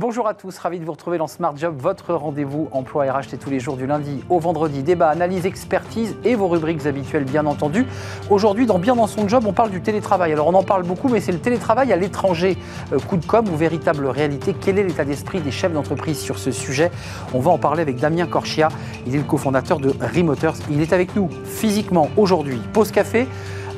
Bonjour à tous, ravi de vous retrouver dans Smart Job, votre rendez-vous emploi RH tous les jours du lundi au vendredi. Débat, analyse, expertise et vos rubriques habituelles bien entendu. Aujourd'hui dans Bien dans son job, on parle du télétravail. Alors on en parle beaucoup mais c'est le télétravail à l'étranger. Euh, coup de com ou véritable réalité? Quel est l'état d'esprit des chefs d'entreprise sur ce sujet? On va en parler avec Damien Corchia, il est le cofondateur de Remoters. Il est avec nous physiquement aujourd'hui. Pause café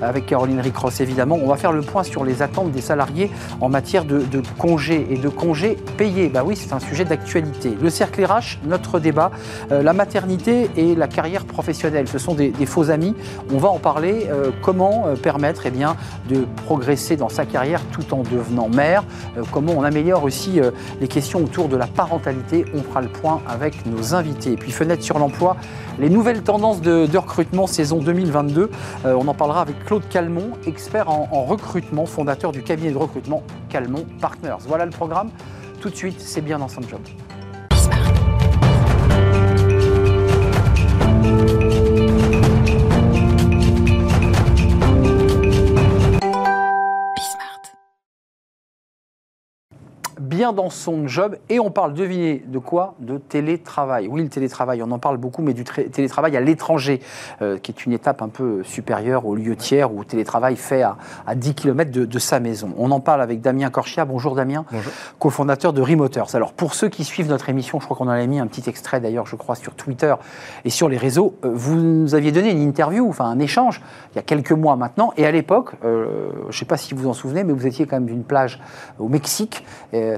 avec Caroline Ricross évidemment. On va faire le point sur les attentes des salariés en matière de, congés et de congés payés. Bah oui, c'est un sujet d'actualité. Le cercle RH, notre débat, euh, la maternité et la carrière professionnelle, ce sont des, faux amis. On va en parler. Euh, comment euh, permettre eh bien, de progresser dans sa carrière tout en devenant mère? Comment on améliore aussi les questions autour de la parentalité? On fera le point avec nos invités. Et puis fenêtre sur l'emploi, les nouvelles tendances de, recrutement saison 2022. on en parlera avec Claude Calmont, expert en, recrutement, fondateur du cabinet de recrutement Calmont Partners. Voilà le programme. Tout de suite, c'est bien dans son job. Bien dans son job et on parle, devinez, de quoi? De télétravail. Oui, le télétravail, on en parle beaucoup, mais du télétravail à l'étranger, euh, qui est une étape un peu supérieure au lieu tiers où télétravail fait à, 10 km de, sa maison. On en parle avec Damien Corchia. Bonjour Damien, cofondateur de Remoters. Alors pour ceux qui suivent notre émission, je crois qu'on en a mis un petit extrait d'ailleurs, je crois, sur Twitter et sur les réseaux. Euh, vous nous aviez donné une interview, enfin un échange, il y a quelques mois maintenant, et à l'époque, euh, je ne sais pas si vous vous en souvenez, mais vous étiez quand même d'une plage au Mexique.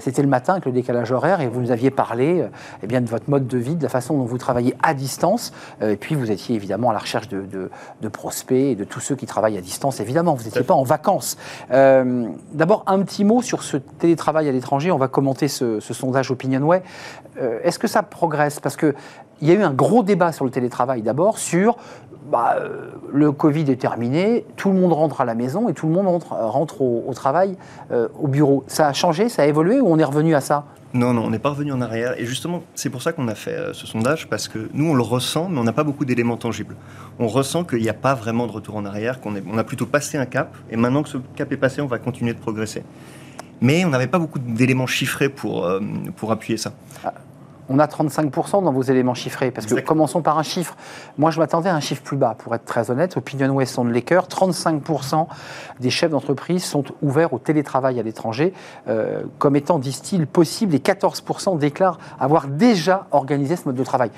C'était le matin avec le décalage horaire et vous nous aviez parlé euh, eh bien, de votre mode de vie, de la façon dont vous travaillez à distance. Euh, et puis vous étiez évidemment à la recherche de, de, prospects et de tous ceux qui travaillent à distance, évidemment. Vous n'étiez pas en vacances. Euh, d'abord, un petit mot sur ce télétravail à l'étranger. On va commenter ce, ce sondage OpinionWay. Est-ce que ça progresse? Parce qu'il y a eu un gros débat sur le télétravail d'abord, sur bah, euh, le Covid est terminé, tout le monde rentre à la maison et tout le monde rentre, euh, rentre au, travail, euh, au bureau. Ça a changé, ça a évolué ou on est revenu à ça? Non, non, on n'est pas revenu en arrière. Et justement, c'est pour ça qu'on a fait ce sondage, parce que nous, on le ressent, mais on n'a pas beaucoup d'éléments tangibles. On ressent qu'il n'y a pas vraiment de retour en arrière, qu'on on a plutôt passé un cap, et maintenant que ce cap est passé, on va continuer de progresser. Mais on n'avait pas beaucoup d'éléments chiffrés pour, pour appuyer ça. Ah, on a 35% dans vos éléments chiffrés. Parce que commençons par un chiffre. Moi, je m'attendais à un chiffre plus bas, pour être très honnête. Opinion West de Laker, 35% des chefs d'entreprise sont ouverts au télétravail à l'étranger, euh, comme étant, disent-ils, possible, et 14% déclarent avoir déjà organisé ce mode de travail.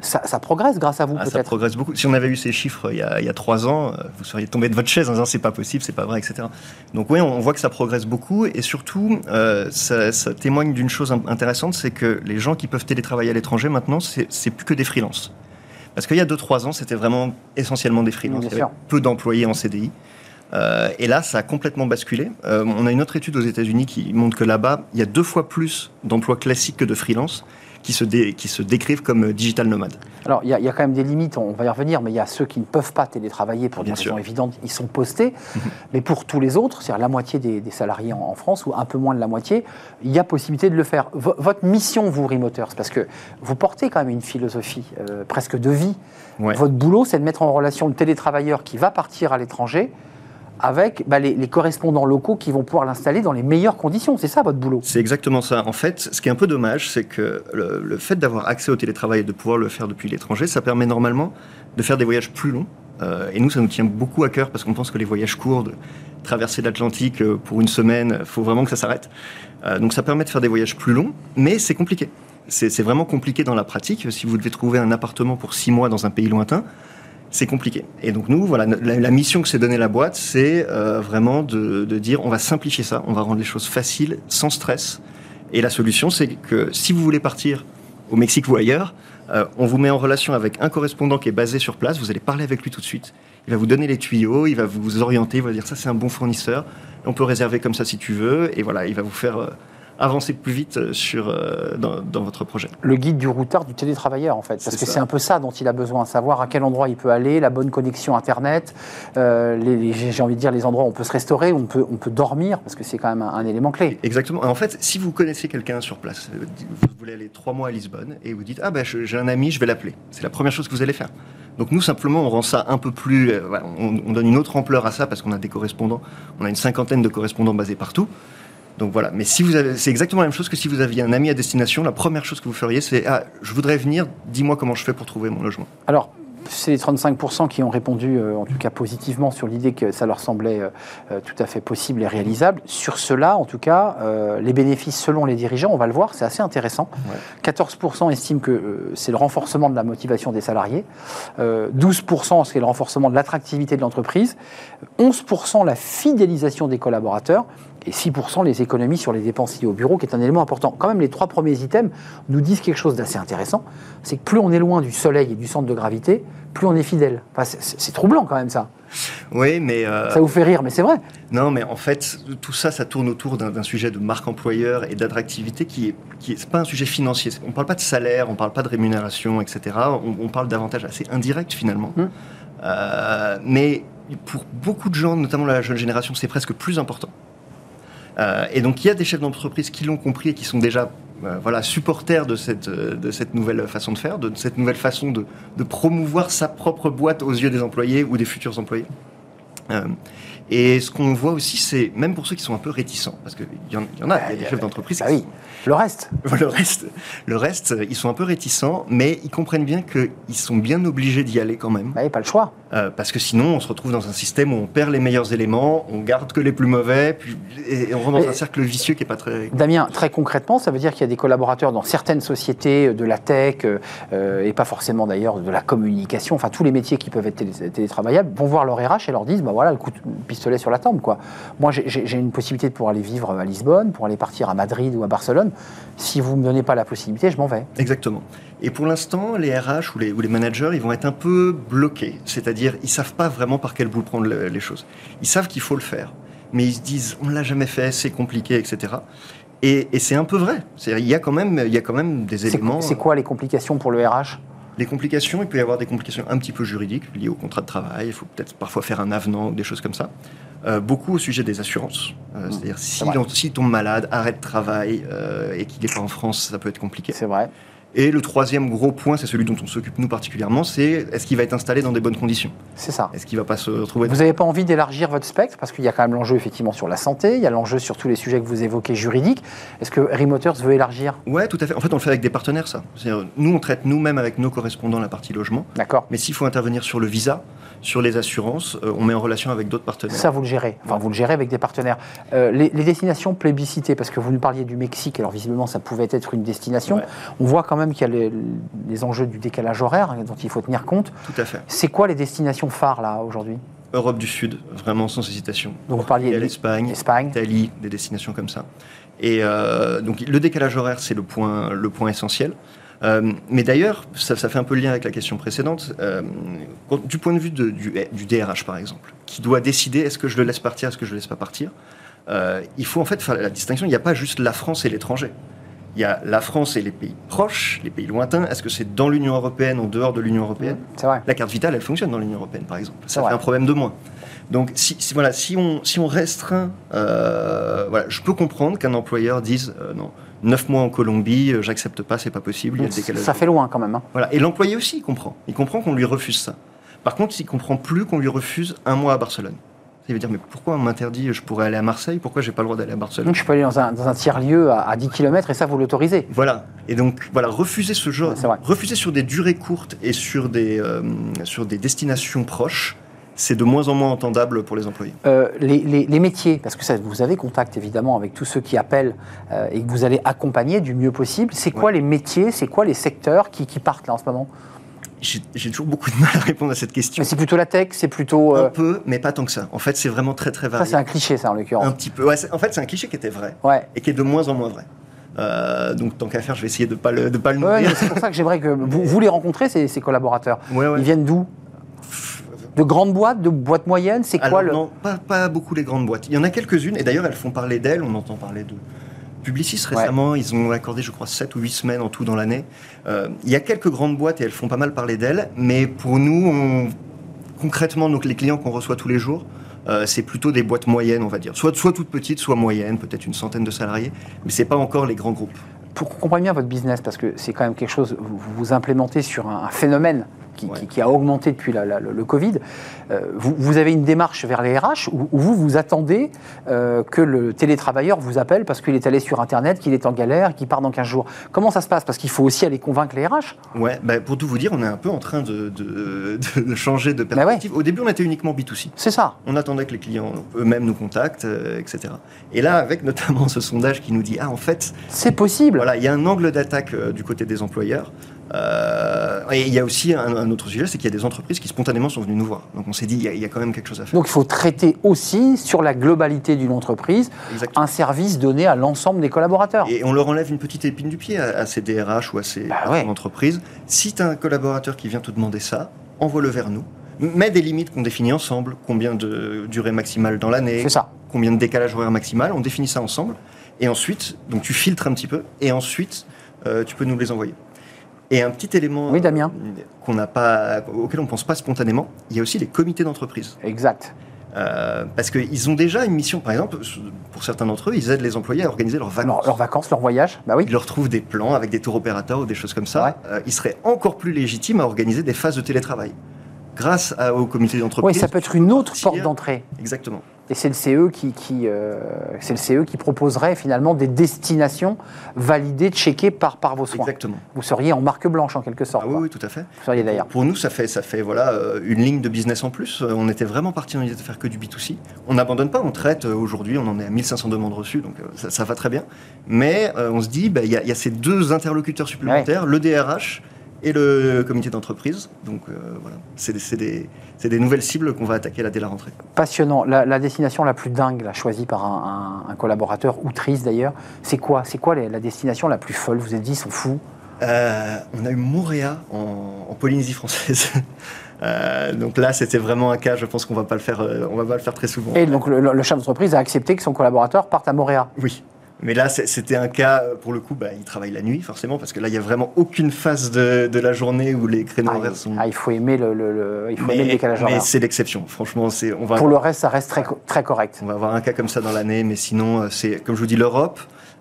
Ça, progresse grâce à vous, ah, peut-être Ça progresse beaucoup. Si on avait eu ces chiffres il y a, trois ans, euh, vous seriez tombé de votre chaise en disant c'est pas possible, c'est pas vrai, etc. Donc oui, on voit que ça progresse beaucoup et surtout, euh, ça, témoigne d'une chose intéressante, c'est que les gens qui peuvent télétravailler à l'étranger maintenant, c'est plus que des freelances. Parce qu'il y a deux, trois ans, c'était vraiment essentiellement des freelances. il y avait peu d'employés en CDI. Euh, et là, ça a complètement basculé. on a une autre étude aux États-Unis qui montre que là-bas, il y a deux fois plus d'emplois classiques que de freelance qui se, qui se décrivent comme digital nomades. Alors, il y, a quand même des limites, on va y revenir, mais il y a ceux qui ne peuvent pas télétravailler pour des raisons évidentes, ils sont postés. Mais pour tous les autres, c'est-à-dire la moitié des, salariés en, France, ou un peu moins de la moitié, il y a possibilité de le faire. votre mission, vous, Remoters, parce que vous portez quand même une philosophie euh, presque de vie. Votre boulot, c'est de mettre en relation le télétravailleur qui va partir à l'étranger avec bah, les, correspondants locaux qui vont pouvoir l'installer dans les meilleures conditions. C'est ça votre boulot? C'est exactement ça. En fait, ce qui est un peu dommage, c'est que le, fait d'avoir accès au télétravail et de pouvoir le faire depuis l'étranger, ça permet normalement de faire des voyages plus longs. Euh, et nous, ça nous tient beaucoup à cœur parce qu'on pense que les voyages courts, de traverser l'Atlantique euh, pour une semaine, il faut vraiment que ça s'arrête. Euh, donc ça permet de faire des voyages plus longs, mais c'est compliqué. C'est vraiment compliqué dans la pratique. Si vous devez trouver un appartement pour six mois dans un pays lointain, c'est compliqué. Et donc nous, voilà, la, mission que s'est donnée la boîte, c'est euh, vraiment de, dire on va simplifier ça, on va rendre les choses faciles, sans stress. Et la solution, c'est que si vous voulez partir au Mexique ou ailleurs, euh, on vous met en relation avec un correspondant qui est basé sur place, vous allez parler avec lui tout de suite. Il va vous donner les tuyaux, il va vous orienter, il va dire ça c'est un bon fournisseur, on peut réserver comme ça si tu veux, et voilà, il va vous faire... Euh, avancer plus vite euh, sur, euh, dans, votre projet. Le guide du routard du télétravailleur, en fait, parce que c'est un peu ça dont il a besoin, savoir à quel endroit il peut aller, la bonne connexion Internet, euh, les, j'ai envie de dire les endroits où on peut se restaurer, où on peut, on peut dormir, parce que c'est quand même un, élément clé. Exactement. En fait, si vous connaissez quelqu'un sur place, vous voulez aller trois mois à Lisbonne, et vous dites, ah ben j'ai un ami, je vais l'appeler. C'est la première chose que vous allez faire. Donc nous, simplement, on rend ça un peu plus... on, on donne une autre ampleur à ça, parce qu'on a des correspondants, on a une cinquantaine de correspondants basés partout. Donc voilà, mais si vous avez, c'est exactement la même chose que si vous aviez un ami à destination, la première chose que vous feriez, c'est ah, je voudrais venir, dis-moi comment je fais pour trouver mon logement. Alors, c'est les 35% qui ont répondu, euh, en tout cas positivement, sur l'idée que ça leur semblait euh, euh, tout à fait possible et réalisable. Sur cela, en tout cas, euh, les bénéfices selon les dirigeants, on va le voir, c'est assez intéressant. 14% estiment que c'est le renforcement de la motivation des salariés, Euh, 12% c'est le renforcement de l'attractivité de l'entreprise, 11% la fidélisation des collaborateurs et 6% les économies sur les dépenses liées au bureau, qui est un élément important. Quand même, les trois premiers items nous disent quelque chose d'assez intéressant, c'est que plus on est loin du soleil et du centre de gravité, plus on est fidèle. Enfin, c'est- troublant quand même ça. Oui, mais euh, Ça vous fait rire, mais c'est vrai. non, mais en fait, tout ça, ça tourne autour d'un sujet de marque employeur et d'attractivité qui est, qui est, c'est pas un sujet financier. On parle pas de salaire, on parle pas de rémunération, etc. On, on parle davantage assez indirect finalement. Hmm. Euh, mais pour beaucoup de gens, notamment la jeune génération, c'est presque plus important. Euh, et donc il y a des chefs d'entreprise qui l'ont compris et qui sont déjà voilà, supporters de cette, euh, de cette nouvelle façon de faire, de cette nouvelle façon de, de promouvoir sa propre boîte aux yeux des employés ou des futurs employés. Euh, et ce qu'on voit aussi, c'est même pour ceux qui sont un peu réticents, parce qu'il y, y en a, il y a des chefs d'entreprise Bah qui oui. Le reste, le reste, le reste, euh, ils sont un peu réticents, mais ils comprennent bien qu'ils sont bien obligés d'y aller quand même, bah, a pas le choix. euh, parce que sinon on se retrouve dans un système où on perd les meilleurs éléments, on garde que les plus mauvais, puis, et on rentre dans Mais- un cercle vicieux qui est pas très. Damien, très concrètement, ça veut dire qu'il y a des collaborateurs dans certaines sociétés de la tech, euh, et pas forcément d'ailleurs de la communication, enfin tous les métiers qui peuvent être télé- télétravaillables, vont voir leur RH et leur disent, bah voilà, le coup de pistolet sur la tempe. Quoi. Moi, j'ai une possibilité de pouvoir aller vivre à Lisbonne, pour aller partir à Madrid ou à Barcelone. Si vous ne me donnez pas la possibilité, je m'en vais. Exactement. Et pour l'instant, les RH ou les, ou les managers, ils vont être un peu bloqués, c'est-à-dire ils savent pas vraiment par quel bout prendre le- les choses. Ils savent qu'il faut le faire, mais ils se disent on l'a jamais fait, c'est compliqué, etc. Et, et c'est un peu vrai. Il y a quand même, il y a quand même des éléments. c'est quoi les complications pour le RH Les complications, il peut y avoir des complications un petit peu juridiques liées au contrat de travail. Il faut peut-être parfois faire un avenant ou des choses comme ça. Euh, beaucoup au sujet des assurances. Euh, C'est-à-dire, s'il s'il tombe malade, arrête de travail euh, et qu'il n'est pas en France, ça peut être compliqué. C'est vrai. Et le troisième gros point, c'est celui dont on s'occupe nous particulièrement, c'est est-ce qu'il va être installé dans des bonnes conditions? C'est ça. Est-ce qu'il va pas se retrouver Vous n'avez pas envie d'élargir votre spectre? Parce qu'il y a quand même l'enjeu effectivement sur la santé, il y a l'enjeu sur tous les sujets que vous évoquez juridiques. Est-ce que Remoters veut élargir? Ouais, tout à fait. En fait, on le fait avec des partenaires, ça. Nous, on traite nous-mêmes avec nos correspondants la partie logement. D'accord. Mais s'il faut intervenir sur le visa, sur les assurances, euh, on met en relation avec d'autres partenaires. Ça, vous le gérez. Enfin, vous le gérez avec des partenaires. Euh, les, les destinations plébiscitées, parce que vous nous parliez du Mexique, alors visiblement, ça pouvait être une destination. Ouais. On voit quand même qu'il y a les, les enjeux du décalage horaire hein, dont il faut tenir compte. Tout à fait. C'est quoi les destinations phares, là, aujourd'hui? Europe du Sud, vraiment sans hésitation. Donc, vous parliez de l'Espagne, l'Espagne. Italie, des destinations comme ça. Et euh, donc le décalage horaire, c'est le point, le point essentiel. Euh, mais d'ailleurs, ça, ça fait un peu le lien avec la question précédente. euh, du point de vue de- du, du DRH, par exemple, qui doit décider est-ce que je le laisse partir, est-ce que je le laisse pas partir, euh, il faut en fait faire la distinction. Il n'y a pas juste la France et l'étranger. Il y a la France et les pays proches, les pays lointains. Est-ce que c'est dans l'Union européenne, en dehors de l'Union européenne C'est vrai. la carte vitale, elle fonctionne dans l'Union européenne, par exemple. Ça fait vrai. un problème de moins. Donc, si, si- voilà, si on, si on restreint, voilà, je peux comprendre qu'un employeur dise non, 9 mois en Colombie, euh, j'accepte pas, c'est pas possible, il y a. Ça fait loin quand même. hein. Voilà. Et l'employé aussi, il comprend. Il comprend qu'on lui refuse ça. Par contre, il comprend plus qu'on lui refuse un mois à Barcelone. Il veut dire, mais pourquoi on m'interdit Je pourrais aller à Marseille, pourquoi j'ai pas le droit d'aller à Barcelone? Donc, je peux aller dans un, dans un tiers-lieu à, à 10 km et ça, vous l'autorisez. Voilà. Et donc, voilà, refuser ce genre, refuser sur des durées courtes et sur des, euh, sur des destinations proches, c'est de moins en moins entendable pour les employés. Euh, les, les- les métiers, parce que ça, vous avez contact évidemment avec tous ceux qui appellent euh, et que vous allez accompagner du mieux possible. C'est quoi les métiers, c'est quoi les secteurs qui, qui partent là en ce moment? J'ai toujours beaucoup de mal à répondre à cette question. Mais c'est plutôt la tech, c'est plutôt. euh, Un peu, mais pas tant que ça. En fait, c'est vraiment très très ça, varié. c'est un cliché, ça en Un l'occurrence. petit peu. Ouais, en fait, c'est un cliché qui était vrai Ouais. et qui est de moins en moins vrai. Euh, donc, tant qu'à faire, je vais essayer de pas le, de pas le Ouais, c'est pour ça que j'aimerais que vous, vous les rencontrez, ces, ces collaborateurs. Ils viennent d'où? De grandes boîtes, de boîtes moyennes C'est quoi le. non, pas, pas beaucoup les grandes boîtes. Il y en a quelques-unes, et d'ailleurs, elles font parler d'elles. On entend parler de Publicis récemment. Ils ont accordé, je crois, 7 ou 8 semaines en tout dans l'année. Euh, il y a quelques grandes boîtes et elles font pas mal parler d'elles. Mais pour nous, on- concrètement, donc, les clients qu'on reçoit tous les jours, euh, c'est plutôt des boîtes moyennes, on va dire. Soit, soit toutes petites, soit moyennes, peut-être une centaine de salariés. Mais c'est pas encore les grands groupes. Pour qu'on comprenne bien votre business, parce que c'est quand même quelque chose, vous vous implémentez sur un, un phénomène qui, qui- qui a augmenté depuis la- la- le, le Covid. Euh, vous, vous avez une démarche vers les RH où, où vous vous attendez euh, que le télétravailleur vous appelle parce qu'il est allé sur Internet, qu'il est en galère, qu'il part dans 15 jours? Comment ça se passe? Parce qu'il faut aussi aller convaincre les RH. Ouais, bah, pour tout vous dire, on est un peu en train de, de- de changer de Bah ouais. perspective. Au début, on était uniquement B2C. C'est ça. On attendait que les clients eux-mêmes nous contactent, euh, etc. Et là, avec notamment ce sondage qui nous dit, ah, en fait, C'est possible. voilà, il y a un angle d'attaque du côté des employeurs. Euh, et il y a aussi un, un autre sujet, c'est qu'il y a des entreprises qui spontanément sont venues nous voir. Donc on s'est dit, il y, a, il y a quand même quelque chose à faire. Donc il faut traiter aussi sur la globalité d'une entreprise Exactement. un service donné à l'ensemble des collaborateurs. Et on leur enlève une petite épine du pied à, à ces DRH ou à ces Bah ouais. entreprises. Si tu as un collaborateur qui vient te demander ça, envoie-le vers nous. Mets des limites qu'on définit ensemble, combien de durée maximale dans l'année, combien de décalage horaire maximal, on définit ça ensemble. Et ensuite, donc tu filtres un petit peu, et ensuite, euh, tu peux nous les envoyer. Et un petit élément Oui, Damien. euh, qu'on n'a pas, auquel on ne pense pas spontanément, il y a aussi les comités d'entreprise. Exact. Euh, parce qu'ils ont déjà une mission, par exemple, pour certains d'entre eux, ils aident les employés à organiser leurs vacances. Leurs leurs vacances, leurs voyages, bah oui. Ils leur trouvent des plans avec des tours opérateurs ou des choses comme ça. Euh, ils seraient encore plus légitimes à organiser des phases de télétravail. Grâce à- au comité Oui, d'entreprise. ça peut être une autre porte d'entrée. Exactement. Et c'est le CE qui, qui, euh, c'est le CE qui proposerait finalement des destinations validées, checkées par, par vos soins. Exactement. Vous seriez en marque blanche en quelque sorte. Ah oui, tout à fait. Vous seriez d'ailleurs. Pour nous, ça fait, ça fait voilà, euh, une ligne de business en plus. Euh, On était vraiment parti dans l'idée de faire que du B2C. On n'abandonne pas, on traite. Aujourd'hui, on en est à 1500 demandes reçues, donc ça, ça va très bien. Mais euh, on se dit, bah, il y, a- il y a ces deux interlocuteurs supplémentaires, le DRH et le comité d'entreprise. Donc euh, voilà, c'est des, des- nouvelles cibles qu'on va attaquer là dès la rentrée. Passionnant. La, la destination la plus dingue, là, choisie par un, un- un collaborateur, ou triste d'ailleurs, c'est quoi? C'est quoi la destination la plus folle? Vous êtes dit, ils sont fous Euh, on a eu Montréal en, en Polynésie française. Euh, donc là, c'était vraiment un cas. Je pense qu'on va pas le faire. euh, on va pas le faire très souvent. Et donc le, le chef d'entreprise a accepté que son collaborateur parte à Montréal. Oui. Mais là, c'était un cas, euh, pour le coup, bah, il travaille la nuit, forcément, parce que là, il n'y a vraiment aucune phase de, de la journée où les créneaux Ah, horaires sont. ah, il faut aimer le, le- le- il faut aimer le mais décalage mais horaire. c'est l'exception. Franchement, c'est, on, va, Pour le reste, ça reste très, très correct. on va avoir un cas comme ça dans l'année, mais sinon, euh, c'est, comme je vous dis, l'Europe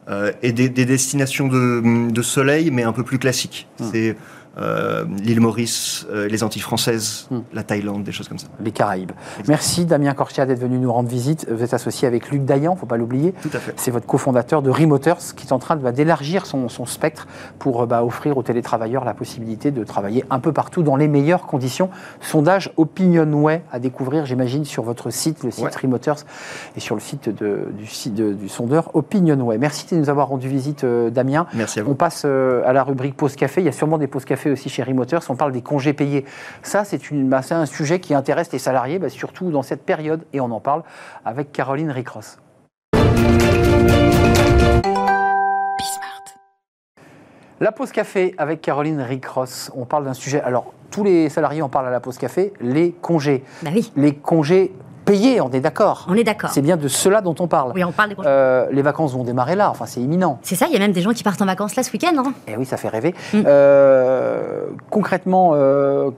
euh, et des, des destinations de, de soleil, mais un peu plus classiques. Hmm. C'est euh, l'île Maurice, euh, les Antilles françaises, Hmm. la Thaïlande, des choses comme ça. Les Caraïbes. Merci Damien Corchia d'être venu nous rendre visite. Vous êtes associé avec Luc Dayan, faut pas l'oublier. Tout à fait. C'est votre cofondateur de Remoters qui est en train de, bah, d'élargir son, son spectre pour euh, bah, offrir aux télétravailleurs la possibilité de travailler un peu partout dans les meilleures conditions. Sondage Opinionway à découvrir, j'imagine, sur votre site, le site Ouais. Remoters, et sur le site de- du, site de- du sondeur Opinionway. Merci de nous avoir rendu visite, euh, Damien. Merci à On vous. passe euh, à la rubrique pause café. Il y a sûrement des pauses café aussi chez Remoters. On parle des congés payés. Ça, c'est bah, un sujet qui intéresse les salariés, bah, surtout dans cette période, et on en parle avec Caroline Ricross. La pause café avec Caroline Ricross. On parle d'un sujet. Alors, tous les salariés en parlent à la pause café les congés. Bah oui, Les congés payés, on est d'accord. on est d'accord. C'est bien de cela dont on parle. Oui, on parle des congés. Euh, les vacances vont démarrer là, enfin c'est imminent. C'est ça, il y a même des gens qui partent en vacances là ce week-end. Hein Et oui, ça fait rêver. Mm. Euh, concrètement, euh,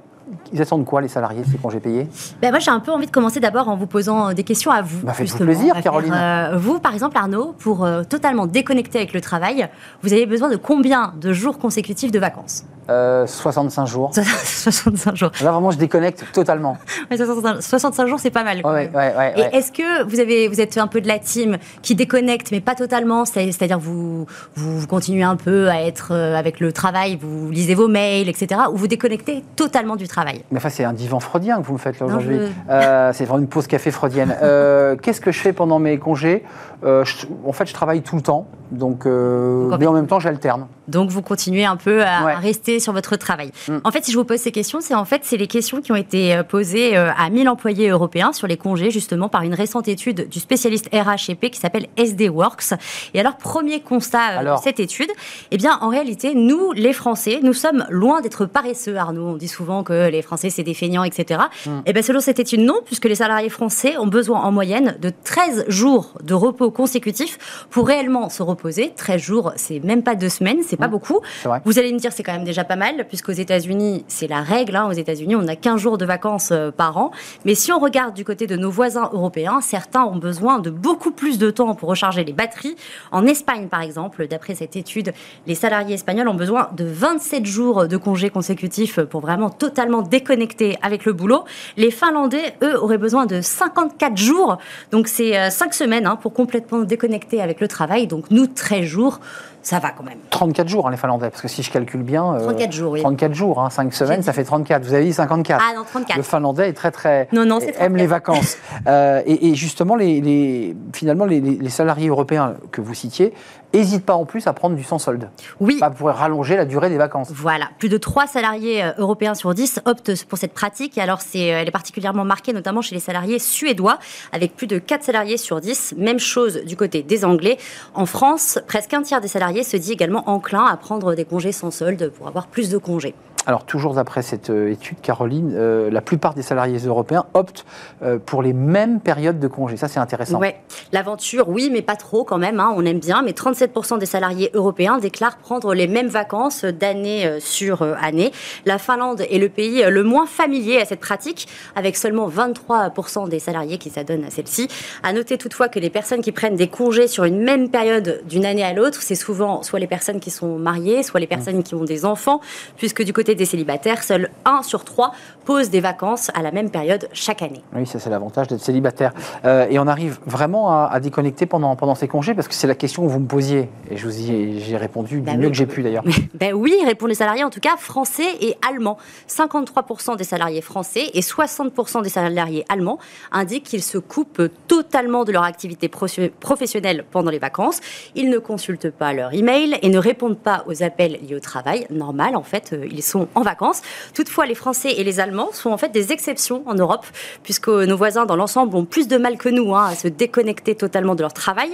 ils attendent quoi les salariés de ces congés payés? Ben, moi, j'ai un peu envie de commencer d'abord en vous posant des questions à vous. Bah, faites-vous plaisir, Caroline. faire, euh, vous, par exemple, Arnaud, pour euh, totalement déconnecter avec le travail, vous avez besoin de combien de jours consécutifs de vacances? Euh, 65 jours. 65 jours. Là vraiment, je déconnecte totalement. Ouais, 65, 65 jours, c'est pas mal. quand Ouais, même. ouais, ouais, Et est-ce que vous, avez, vous êtes un peu de la team qui déconnecte, mais pas totalement c'est- C'est-à-dire vous, vous, continuez un peu à être euh, avec le travail, vous lisez vos mails, etc. Ou vous déconnectez totalement du travail? Mais enfin, c'est un divan freudien que vous me faites là aujourd'hui. je- Euh, c'est vraiment une pause café freudienne. Euh, Qu'est-ce que je fais pendant mes congés? Euh, je- En fait, je travaille tout le temps, donc, euh, Donc, mais en même temps, j'alterne. Donc vous continuez un peu à, Ouais. rester sur votre travail. Mm. En fait, si je vous pose ces questions, c'est en fait c'est les questions qui ont été euh, posées à 1000 employés européens sur les congés justement par une récente étude du spécialiste RHEP qui s'appelle SD Works. Et alors premier constat Alors de cette étude, eh bien en réalité nous les Français, nous sommes loin d'être paresseux. Arnaud, on dit souvent que les Français c'est des feignants, etc. Mm. Et bien selon cette étude non, puisque les salariés français ont besoin en moyenne de 13 jours de repos consécutifs pour réellement se reposer. 13 jours, c'est même pas deux semaines, c'est pas Mmh. beaucoup. Vous allez me dire, c'est quand même déjà pas mal, puisqu'aux États-Unis, c'est la règle. hein. Aux États-Unis, on a 15 jours de vacances euh, par an. Mais si on regarde du côté de nos voisins européens, certains ont besoin de beaucoup plus de temps pour recharger les batteries. En Espagne, par exemple, d'après cette étude, les salariés espagnols ont besoin de 27 jours de congés consécutifs pour vraiment totalement déconnecter avec le boulot. Les Finlandais, eux, auraient besoin de 54 jours. Donc, c'est 5 semaines hein, pour complètement déconnecter avec le travail. Donc, nous, 13 jours, ça va quand même. 34 jours, hein, les Finlandais, parce que si je calcule bien. euh, 34 jours, oui. 34 jours, hein, 5 semaines, dit- ça fait 34. Vous avez dit 54. Ah non, 34. Le Finlandais est très très Non, non, c'est aime 34. les vacances. Euh, et, et justement, les, les- finalement, les, salariés européens que vous citiez n'hésitent pas en plus à prendre du sans solde, Oui, pas pour rallonger la durée des vacances. Voilà, plus de 3 salariés euh, européens sur 10 optent pour cette pratique. Et alors, c'est, euh, elle est particulièrement marquée notamment chez les salariés suédois, avec plus de 4 salariés sur 10. Même chose du côté des Anglais. En France, presque un tiers des salariés se dit également enclin à prendre des congés sans solde pour avoir plus de congés. Alors, toujours d'après cette euh, étude, Caroline, euh, la plupart des salariés européens optent euh, pour les mêmes périodes de congés. Ça, c'est intéressant. Ouais, l'aventure, oui, mais pas trop quand même. hein, on aime bien. Mais 37% des salariés européens déclarent prendre les mêmes vacances d'année sur année. La Finlande est le pays le moins familier à cette pratique, avec seulement 23% des salariés qui s'adonnent à celle-ci. À noter toutefois que les personnes qui prennent des congés sur une même période d'une année à l'autre, c'est souvent soit les personnes qui sont mariées, soit les personnes qui ont des enfants, puisque du côté des célibataires, seul 1 sur 3 pose des vacances à la même période chaque année. Oui, ça c'est l'avantage d'être célibataire. Euh, et on arrive vraiment à, à déconnecter pendant, pendant ces congés, parce que c'est la question que vous me posiez. Et je vous y ai, j'y ai répondu du Bah mieux que j'ai pu d'ailleurs. Ben oui, répondent les salariés, en tout cas français et allemands. 53% des salariés français et 60% des salariés allemands indiquent qu'ils se coupent totalement de leur activité pro- professionnelle pendant les vacances. Ils ne consultent pas leur email et ne répondent pas aux appels liés au travail. Normal, en fait, euh, ils sont en vacances. Toutefois, les Français et les Allemands sont en fait des exceptions en Europe, puisque nos voisins dans l'ensemble ont plus de mal que nous hein, à se déconnecter totalement de leur travail.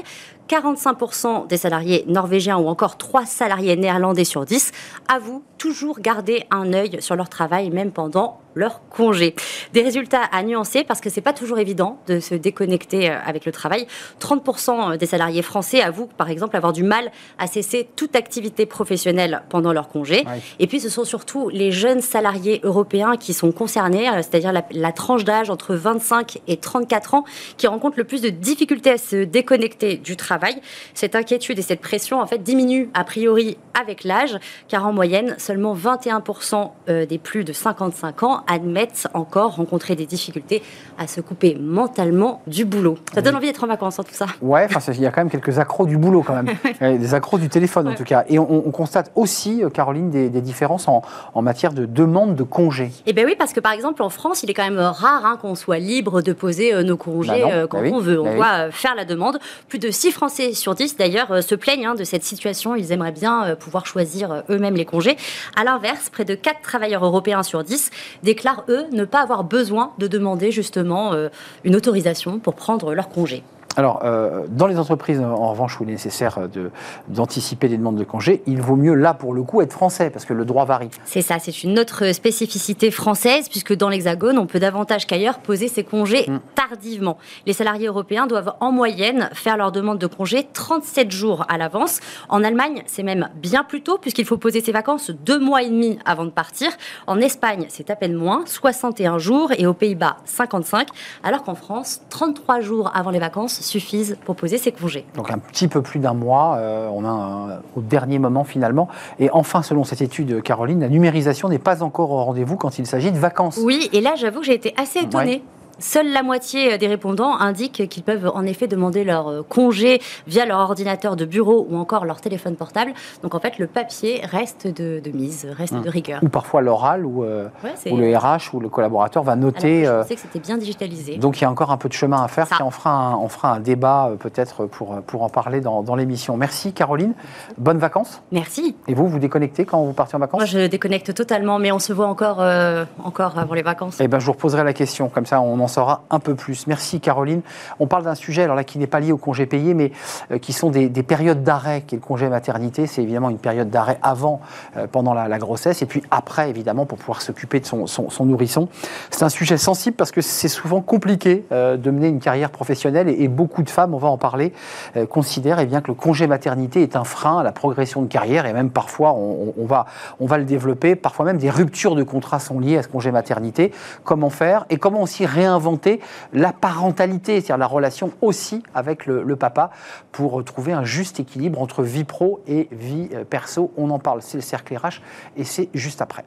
45% des salariés norvégiens ou encore 3 salariés néerlandais sur 10 avouent toujours garder un œil sur leur travail, même pendant leur congé. Des résultats à nuancer parce que c'est pas toujours évident de se déconnecter euh, avec le travail. 30% des salariés français avouent, par exemple, avoir du mal à cesser toute activité professionnelle pendant leur congé. Ouais. Et puis, ce sont surtout les jeunes salariés européens qui sont concernés, euh, c'est-à-dire la, la tranche d'âge entre 25 et 34 ans, qui rencontrent le plus de difficultés à se déconnecter du travail. Cette inquiétude et cette pression, en fait, diminuent a priori avec l'âge, car en moyenne, seulement 21% euh, des plus de 55 ans admettent encore rencontrer des difficultés à se couper mentalement du boulot. Ça donne envie d'être en vacances, en tout ça. Ouais, il y a quand même quelques accros du boulot quand même, Euh, des accros du téléphone en tout cas. Et on, on constate aussi, euh, Caroline, des, des différences en, en matière de demande de congés. Eh bien oui, parce que par exemple en France, il est quand même rare hein, qu'on soit libre de poser euh, nos congés Bah non, euh, quand bah oui, on veut. On bah doit euh, faire la demande. Plus de 6 Français sur 10 d'ailleurs euh, se plaignent hein, de cette situation. Ils aimeraient bien euh, pouvoir choisir euh, eux-mêmes les congés. À l'inverse, près de 4 travailleurs européens sur 10 déclarent eux ne pas avoir besoin de demander justement une autorisation pour prendre leur congé. Alors, euh, dans les entreprises, en revanche, où il est nécessaire de- d'anticiper les demandes de congés, il vaut mieux, là, pour le coup, être français, parce que le droit varie. C'est ça, c'est une autre spécificité française, puisque dans l'Hexagone, on peut davantage qu'ailleurs poser ses congés Mm. tardivement. Les salariés européens doivent en moyenne faire leur demande de congé 37 jours à l'avance. En Allemagne, c'est même bien plus tôt, puisqu'il faut poser ses vacances deux mois et demi avant de partir. En Espagne, c'est à peine moins, 61 jours, et aux Pays-Bas, 55, alors qu'en France, 33 jours avant les vacances suffisent pour poser ses congés. Donc un petit peu plus d'un mois, euh, on a un- au dernier moment finalement. Et enfin, selon cette étude, Caroline, la numérisation n'est pas encore au rendez-vous quand il s'agit de vacances. Oui, et là, j'avoue que j'ai été assez étonnée. Seule la moitié des répondants indiquent qu'ils peuvent en effet demander leur euh, congé via leur ordinateur de bureau ou encore leur téléphone portable. Donc en fait, le papier reste de, de mise, reste de rigueur. Ou parfois l'oral, où, euh, Ouais, c'est- où le RH ou le collaborateur va Alors noter. je euh, pensais que c'était bien digitalisé. donc il y a encore un peu de chemin à faire. On, fera un, on fera un débat euh, peut-être pour, pour en parler dans, dans l'émission. Merci Caroline. Bonnes vacances. Merci. Et vous, vous déconnectez quand vous partez en vacances? Moi, je déconnecte totalement, mais on se voit encore, euh, encore avant les vacances. Eh ben, je vous reposerai la question. Comme ça, on en saura un peu plus. Merci Caroline. On parle d'un sujet alors là qui n'est pas lié au congé payé, mais euh, qui sont des, périodes d'arrêt, qui est le congé maternité. C'est évidemment une période d'arrêt avant, euh, pendant la, grossesse, et puis après, évidemment, pour pouvoir s'occuper de son, nourrisson. C'est un sujet sensible parce que c'est souvent compliqué euh, de mener une carrière professionnelle, et, beaucoup de femmes, on va en parler, considèrent eh bien, que le congé maternité est un frein à la progression de carrière, et même parfois, on, on, va, on va le développer, parfois même des ruptures de contrat sont liées à ce congé maternité. Comment faire et comment aussi réinventer la parentalité, c'est-à-dire la relation aussi avec le, papa pour trouver un juste équilibre entre vie pro et vie euh, perso. On en parle, c'est le cercle RH et c'est juste après.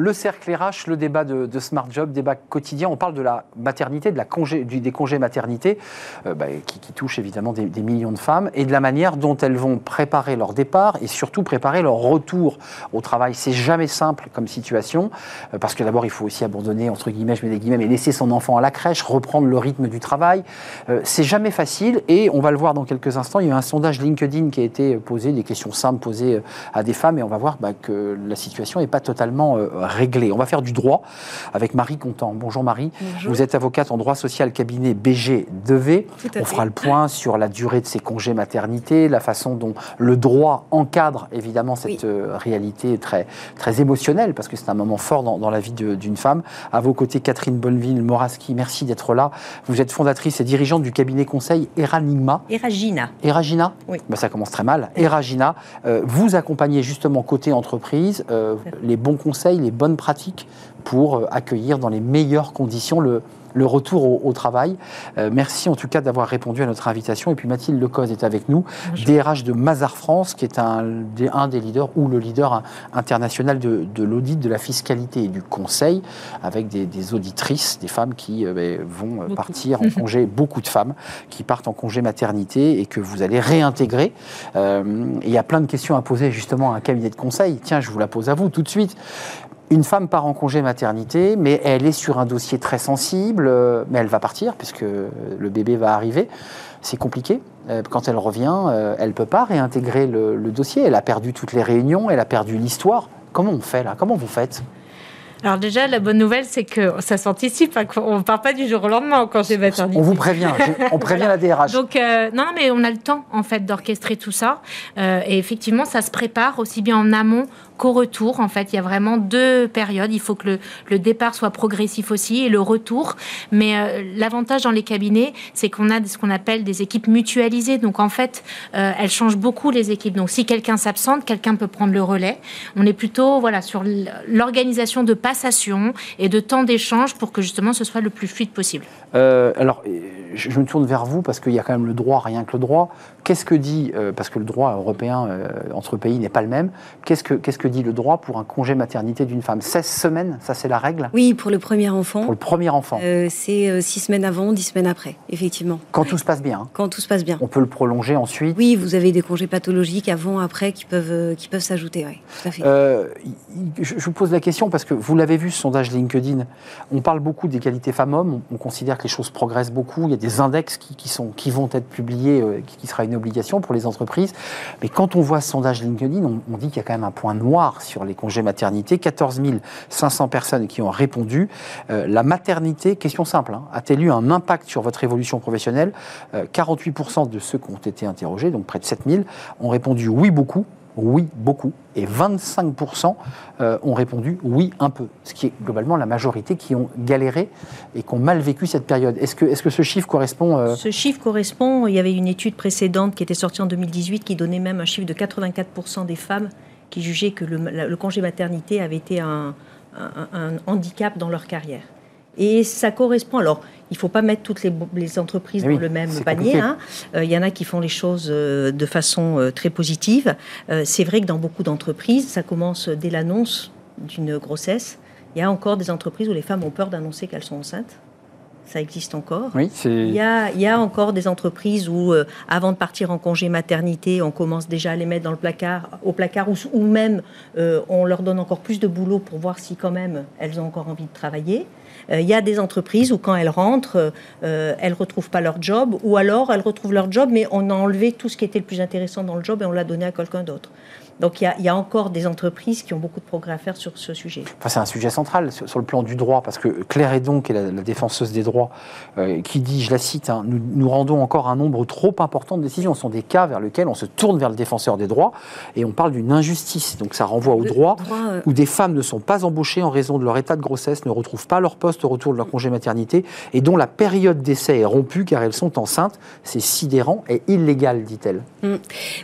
Le cercle RH, le débat de, Smart Job, débat quotidien. On parle de la maternité, de la congé, des congés maternité, euh, bah, qui, qui touchent évidemment des, millions de femmes, et de la manière dont elles vont préparer leur départ et surtout préparer leur retour au travail. C'est jamais simple comme situation, euh, parce que d'abord, il faut aussi abandonner, entre guillemets, je mets des guillemets, mais laisser son enfant à la crèche, reprendre le rythme du travail. Euh, c'est jamais facile, et on va le voir dans quelques instants. Il y a un sondage LinkedIn qui a été posé, des questions simples posées à des femmes, et on va voir bah, que la situation n'est pas totalement réglé. On va faire du droit avec Marie Contant. Bonjour Marie. Vous êtes avocate en droit social cabinet BG 2V. On fera le point sur la durée de ces congés maternité, la façon dont le droit encadre évidemment cette euh, réalité très, très émotionnelle parce que c'est un moment fort dans, la vie d'une femme. À vos côtés, Catherine Bonneville-Moraski, merci d'être là. Vous êtes fondatrice et dirigeante du cabinet conseil Eranigma. Eragina. Eragina Oui. Ben, ça commence très mal. Eragina, euh, vous accompagnez justement côté entreprise euh, les bons conseils, les bonnes pratiques pour euh, accueillir dans les meilleures conditions le, le retour au, travail. Euh, merci en tout cas d'avoir répondu à notre invitation. Et puis Mathilde Lecoz est avec nous, DRH de Mazar France, qui est un, un des leaders ou le leader international de, l'audit, de la fiscalité et du conseil, avec des, auditrices, des femmes qui euh, ben, vont partir en congé, beaucoup de femmes qui partent en congé maternité et que vous allez réintégrer. il y a plein de questions à poser justement à un cabinet de conseil. Tiens, je vous la pose à vous tout de suite. Une femme part en congé maternité, mais elle est sur un dossier très sensible, euh, mais elle va partir puisque le bébé va arriver. C'est compliqué. Euh, quand elle revient, euh, elle ne peut pas réintégrer le, dossier. Elle a perdu toutes les réunions, elle a perdu l'histoire. Comment on fait là? Comment vous faites? Alors déjà, la bonne nouvelle, c'est que ça s'anticipe. Hein, on ne part pas du jour au lendemain quand congé maternité. On vous prévient. On prévient la DRH. Donc non, mais on a le temps en fait d'orchestrer tout ça. et effectivement, ça se prépare aussi bien en amont qu'au retour. En fait, il y a vraiment deux périodes. Il faut que le, départ soit progressif aussi et le retour. Mais euh, l'avantage dans les cabinets, c'est qu'on a ce qu'on appelle des équipes mutualisées. Donc en fait, euh, elles changent beaucoup les équipes. Donc si quelqu'un s'absente, quelqu'un peut prendre le relais. On est plutôt voilà sur l'organisation de passation et de temps d'échange pour que justement ce soit le plus fluide possible. Euh, alors, je, me tourne vers vous parce qu'il y a quand même le droit, rien que le droit. Qu'est-ce que dit, parce que le droit européen entre pays n'est pas le même, qu'est-ce que, qu'est-ce que dit le droit pour un congé maternité d'une femme? 16 semaines, ça c'est la règle? Oui, pour le premier enfant. Pour le premier enfant. Euh, c'est 6 euh, semaines avant, 10 semaines après, effectivement. Quand tout se passe bien. Quand tout se passe bien. On peut le prolonger ensuite Oui, vous avez des congés pathologiques avant, après, qui peuvent, euh, qui peuvent s'ajouter, oui, tout à fait. je, vous pose la question parce que vous l'avez vu, ce sondage LinkedIn, on parle beaucoup d'égalité femmes-hommes, on, considère que les choses progressent beaucoup, il y a des index qui, sont, qui vont être publiés, qui, qui, sera une obligation pour les entreprises. Mais quand on voit ce sondage LinkedIn, on, on dit qu'il y a quand même un point noir sur les congés maternité. 14 500 personnes qui ont répondu. Euh, la maternité, question simple, hein, a-t-elle eu un impact sur votre évolution professionnelle? 48% euh, de ceux qui ont été interrogés, donc près de 7000, ont répondu oui beaucoup oui beaucoup, et 25% euh, ont répondu oui un peu, ce qui est globalement la majorité qui ont galéré et qui ont mal vécu cette période. Est-ce que, ce chiffre correspond Ce chiffre correspond, il y avait une étude précédente qui était sortie en 2018 qui donnait même un chiffre de 84% des femmes qui jugeaient que le, congé maternité avait été un, handicap dans leur carrière. Et ça correspond. Alors, il ne faut pas mettre toutes les, entreprises eh dans le même panier. Hein. Euh, il y en a qui font les choses euh, de façon euh, très positive. c'est vrai que dans beaucoup d'entreprises, ça commence dès l'annonce d'une grossesse. Il y a encore des entreprises où les femmes ont peur d'annoncer qu'elles sont enceintes ça existe encore. Oui, il, y a, il y a encore des entreprises où, euh, avant de partir en congé maternité, on commence déjà à les mettre dans le placard, au placard, ou, ou même euh, on leur donne encore plus de boulot pour voir si quand même elles ont encore envie de travailler. Euh, il y a des entreprises où quand elles rentrent, elles ne retrouvent pas leur job, ou alors elles retrouvent leur job, mais on a enlevé tout ce qui était le plus intéressant dans le job et on l'a donné à quelqu'un d'autre. Donc il y, a, encore des entreprises qui ont beaucoup de progrès à faire sur ce sujet. Enfin, c'est un sujet central sur, le plan du droit, parce que Claire Edon, qui est la, défenseuse des droits, euh, qui dit, je la cite, hein, nous, nous, rendons encore un nombre trop important de décisions. Ce sont des cas vers lesquels on se tourne vers le défenseur des droits et on parle d'une injustice. Donc ça renvoie au droit, euh, où des femmes ne sont pas embauchées en raison de leur état de grossesse, ne retrouvent pas leur poste au retour de leur congé maternité et dont la période d'essai est rompue car elles sont enceintes. C'est sidérant et illégal, dit-elle. Mm.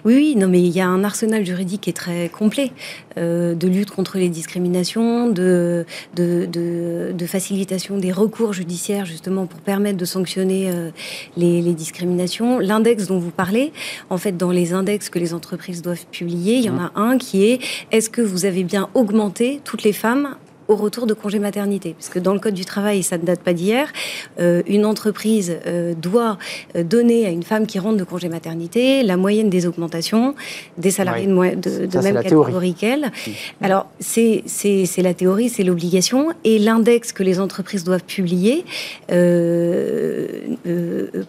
Oui, oui, non, mais il y a un arsenal juridique qui est très complet euh, de lutte contre les discriminations, de, de, facilitation des recours judiciaires justement pour permettre de sanctionner euh, les, les, discriminations. L'index dont vous parlez, en fait, dans les index que les entreprises doivent publier, il y en a un qui est est-ce que vous avez bien augmenté toutes les femmes au retour de congé maternité. Parce que dans le Code du travail, ça ne date pas d'hier, euh, une entreprise euh, doit euh, donner à une femme qui rentre de congé maternité la moyenne des augmentations des salariés de, de, même catégorie qu'elle. Alors, c'est la théorie, c'est l'obligation. Et l'index que les entreprises doivent publier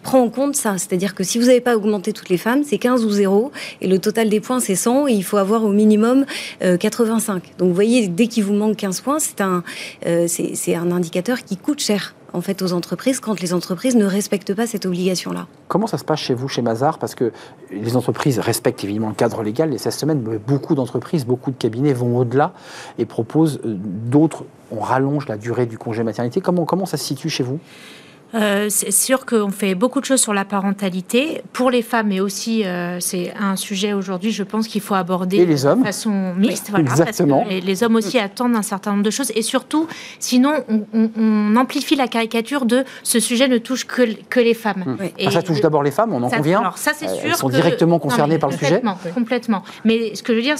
prend en compte ça. C'est-à-dire que si vous n'avez pas augmenté toutes les femmes, c'est 15 ou 0. Et le total des points, c'est 100. Et il faut avoir au minimum 85. Donc, vous voyez, dès qu'il vous manque 15 points, c'est un, euh, c'est un indicateur qui coûte cher en fait aux entreprises quand les entreprises ne respectent pas cette obligation-là. Comment ça se passe chez vous, chez Mazar? Parce que les entreprises respectent évidemment le cadre légal les 16 semaines, mais beaucoup d'entreprises, beaucoup de cabinets vont au-delà et proposent euh, d'autres, on rallonge la durée du congé maternité. Comment, comment ça se situe chez vous? Euh, c'est sûr qu'on fait beaucoup de choses sur la parentalité pour les femmes, mais aussi euh, c'est un sujet aujourd'hui, je pense qu'il faut aborder les hommes. de façon mixte, voilà, Exactement. parce que les, hommes aussi attendent un certain nombre de choses, et surtout, sinon, on, amplifie la caricature de ce sujet ne touche que, que les femmes. Mmh. Et ça touche d'abord les femmes, on en convient. Alors ça, c'est euh, sûr. Elles sont directement concernées par le sujet. Complètement. Mais ce que je veux dire,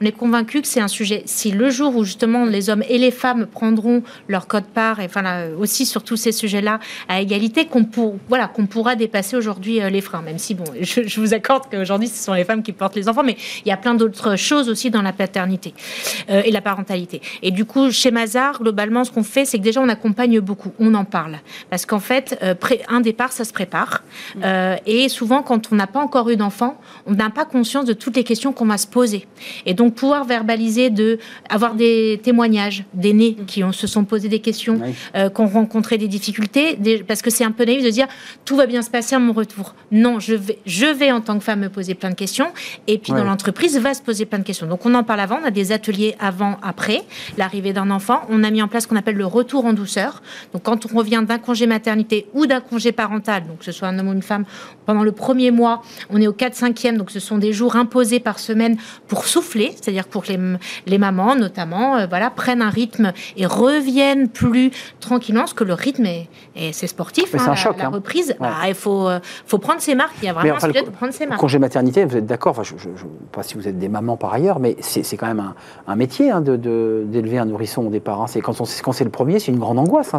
on est convaincu que c'est un sujet. Si le jour où justement les hommes et les femmes prendront leur code part, et enfin là, aussi sur tous ces sujets-là à égalité qu'on pour, voilà, qu'on pourra dépasser aujourd'hui euh, les freins. Même si, bon, je, vous accorde qu'aujourd'hui, ce sont les femmes qui portent les enfants, mais il y a plein d'autres choses aussi dans la paternité euh, et la parentalité. Et du coup, chez Mazar, globalement, ce qu'on fait, c'est que déjà, on accompagne beaucoup, on en parle. Parce qu'en fait, euh, un départ, ça se prépare. et souvent, quand on n'a pas encore eu d'enfant, on n'a pas conscience de toutes les questions qu'on va se poser. Et donc, pouvoir verbaliser, de, avoir des témoignages d'aînés qui ont, se sont posés des questions, qui ont rencontré des difficultés, parce que c'est un peu naïf de dire tout va bien se passer à mon retour. Non, je vais, je vais en tant que femme me poser plein de questions, et puis dans l'entreprise va se poser plein de questions. Donc on en parle avant, on a des ateliers avant, après l'arrivée d'un enfant. On a mis en place ce qu'on appelle le retour en douceur. Donc quand on revient d'un congé maternité ou d'un congé parental, donc que ce soit un homme ou une femme, pendant le premier mois, on est au 4-5e, donc ce sont des jours imposés par semaine pour souffler, c'est-à-dire pour que les, les mamans notamment, euh, voilà, prennent un rythme et reviennent plus tranquillement, parce que le rythme est, c'est sportif. c'est hein, un choc. La, hein. reprise, bah, il faut, euh, faut prendre ses marques. Il y a vraiment un de prendre ses marques. Congé maternité, vous êtes d'accord enfin, je ne sais pas si vous êtes des mamans par ailleurs, mais c'est quand même un, un métier hein, d'élever de, un nourrisson au départ. Hein. Quand, quand c'est le premier, c'est une grande angoisse.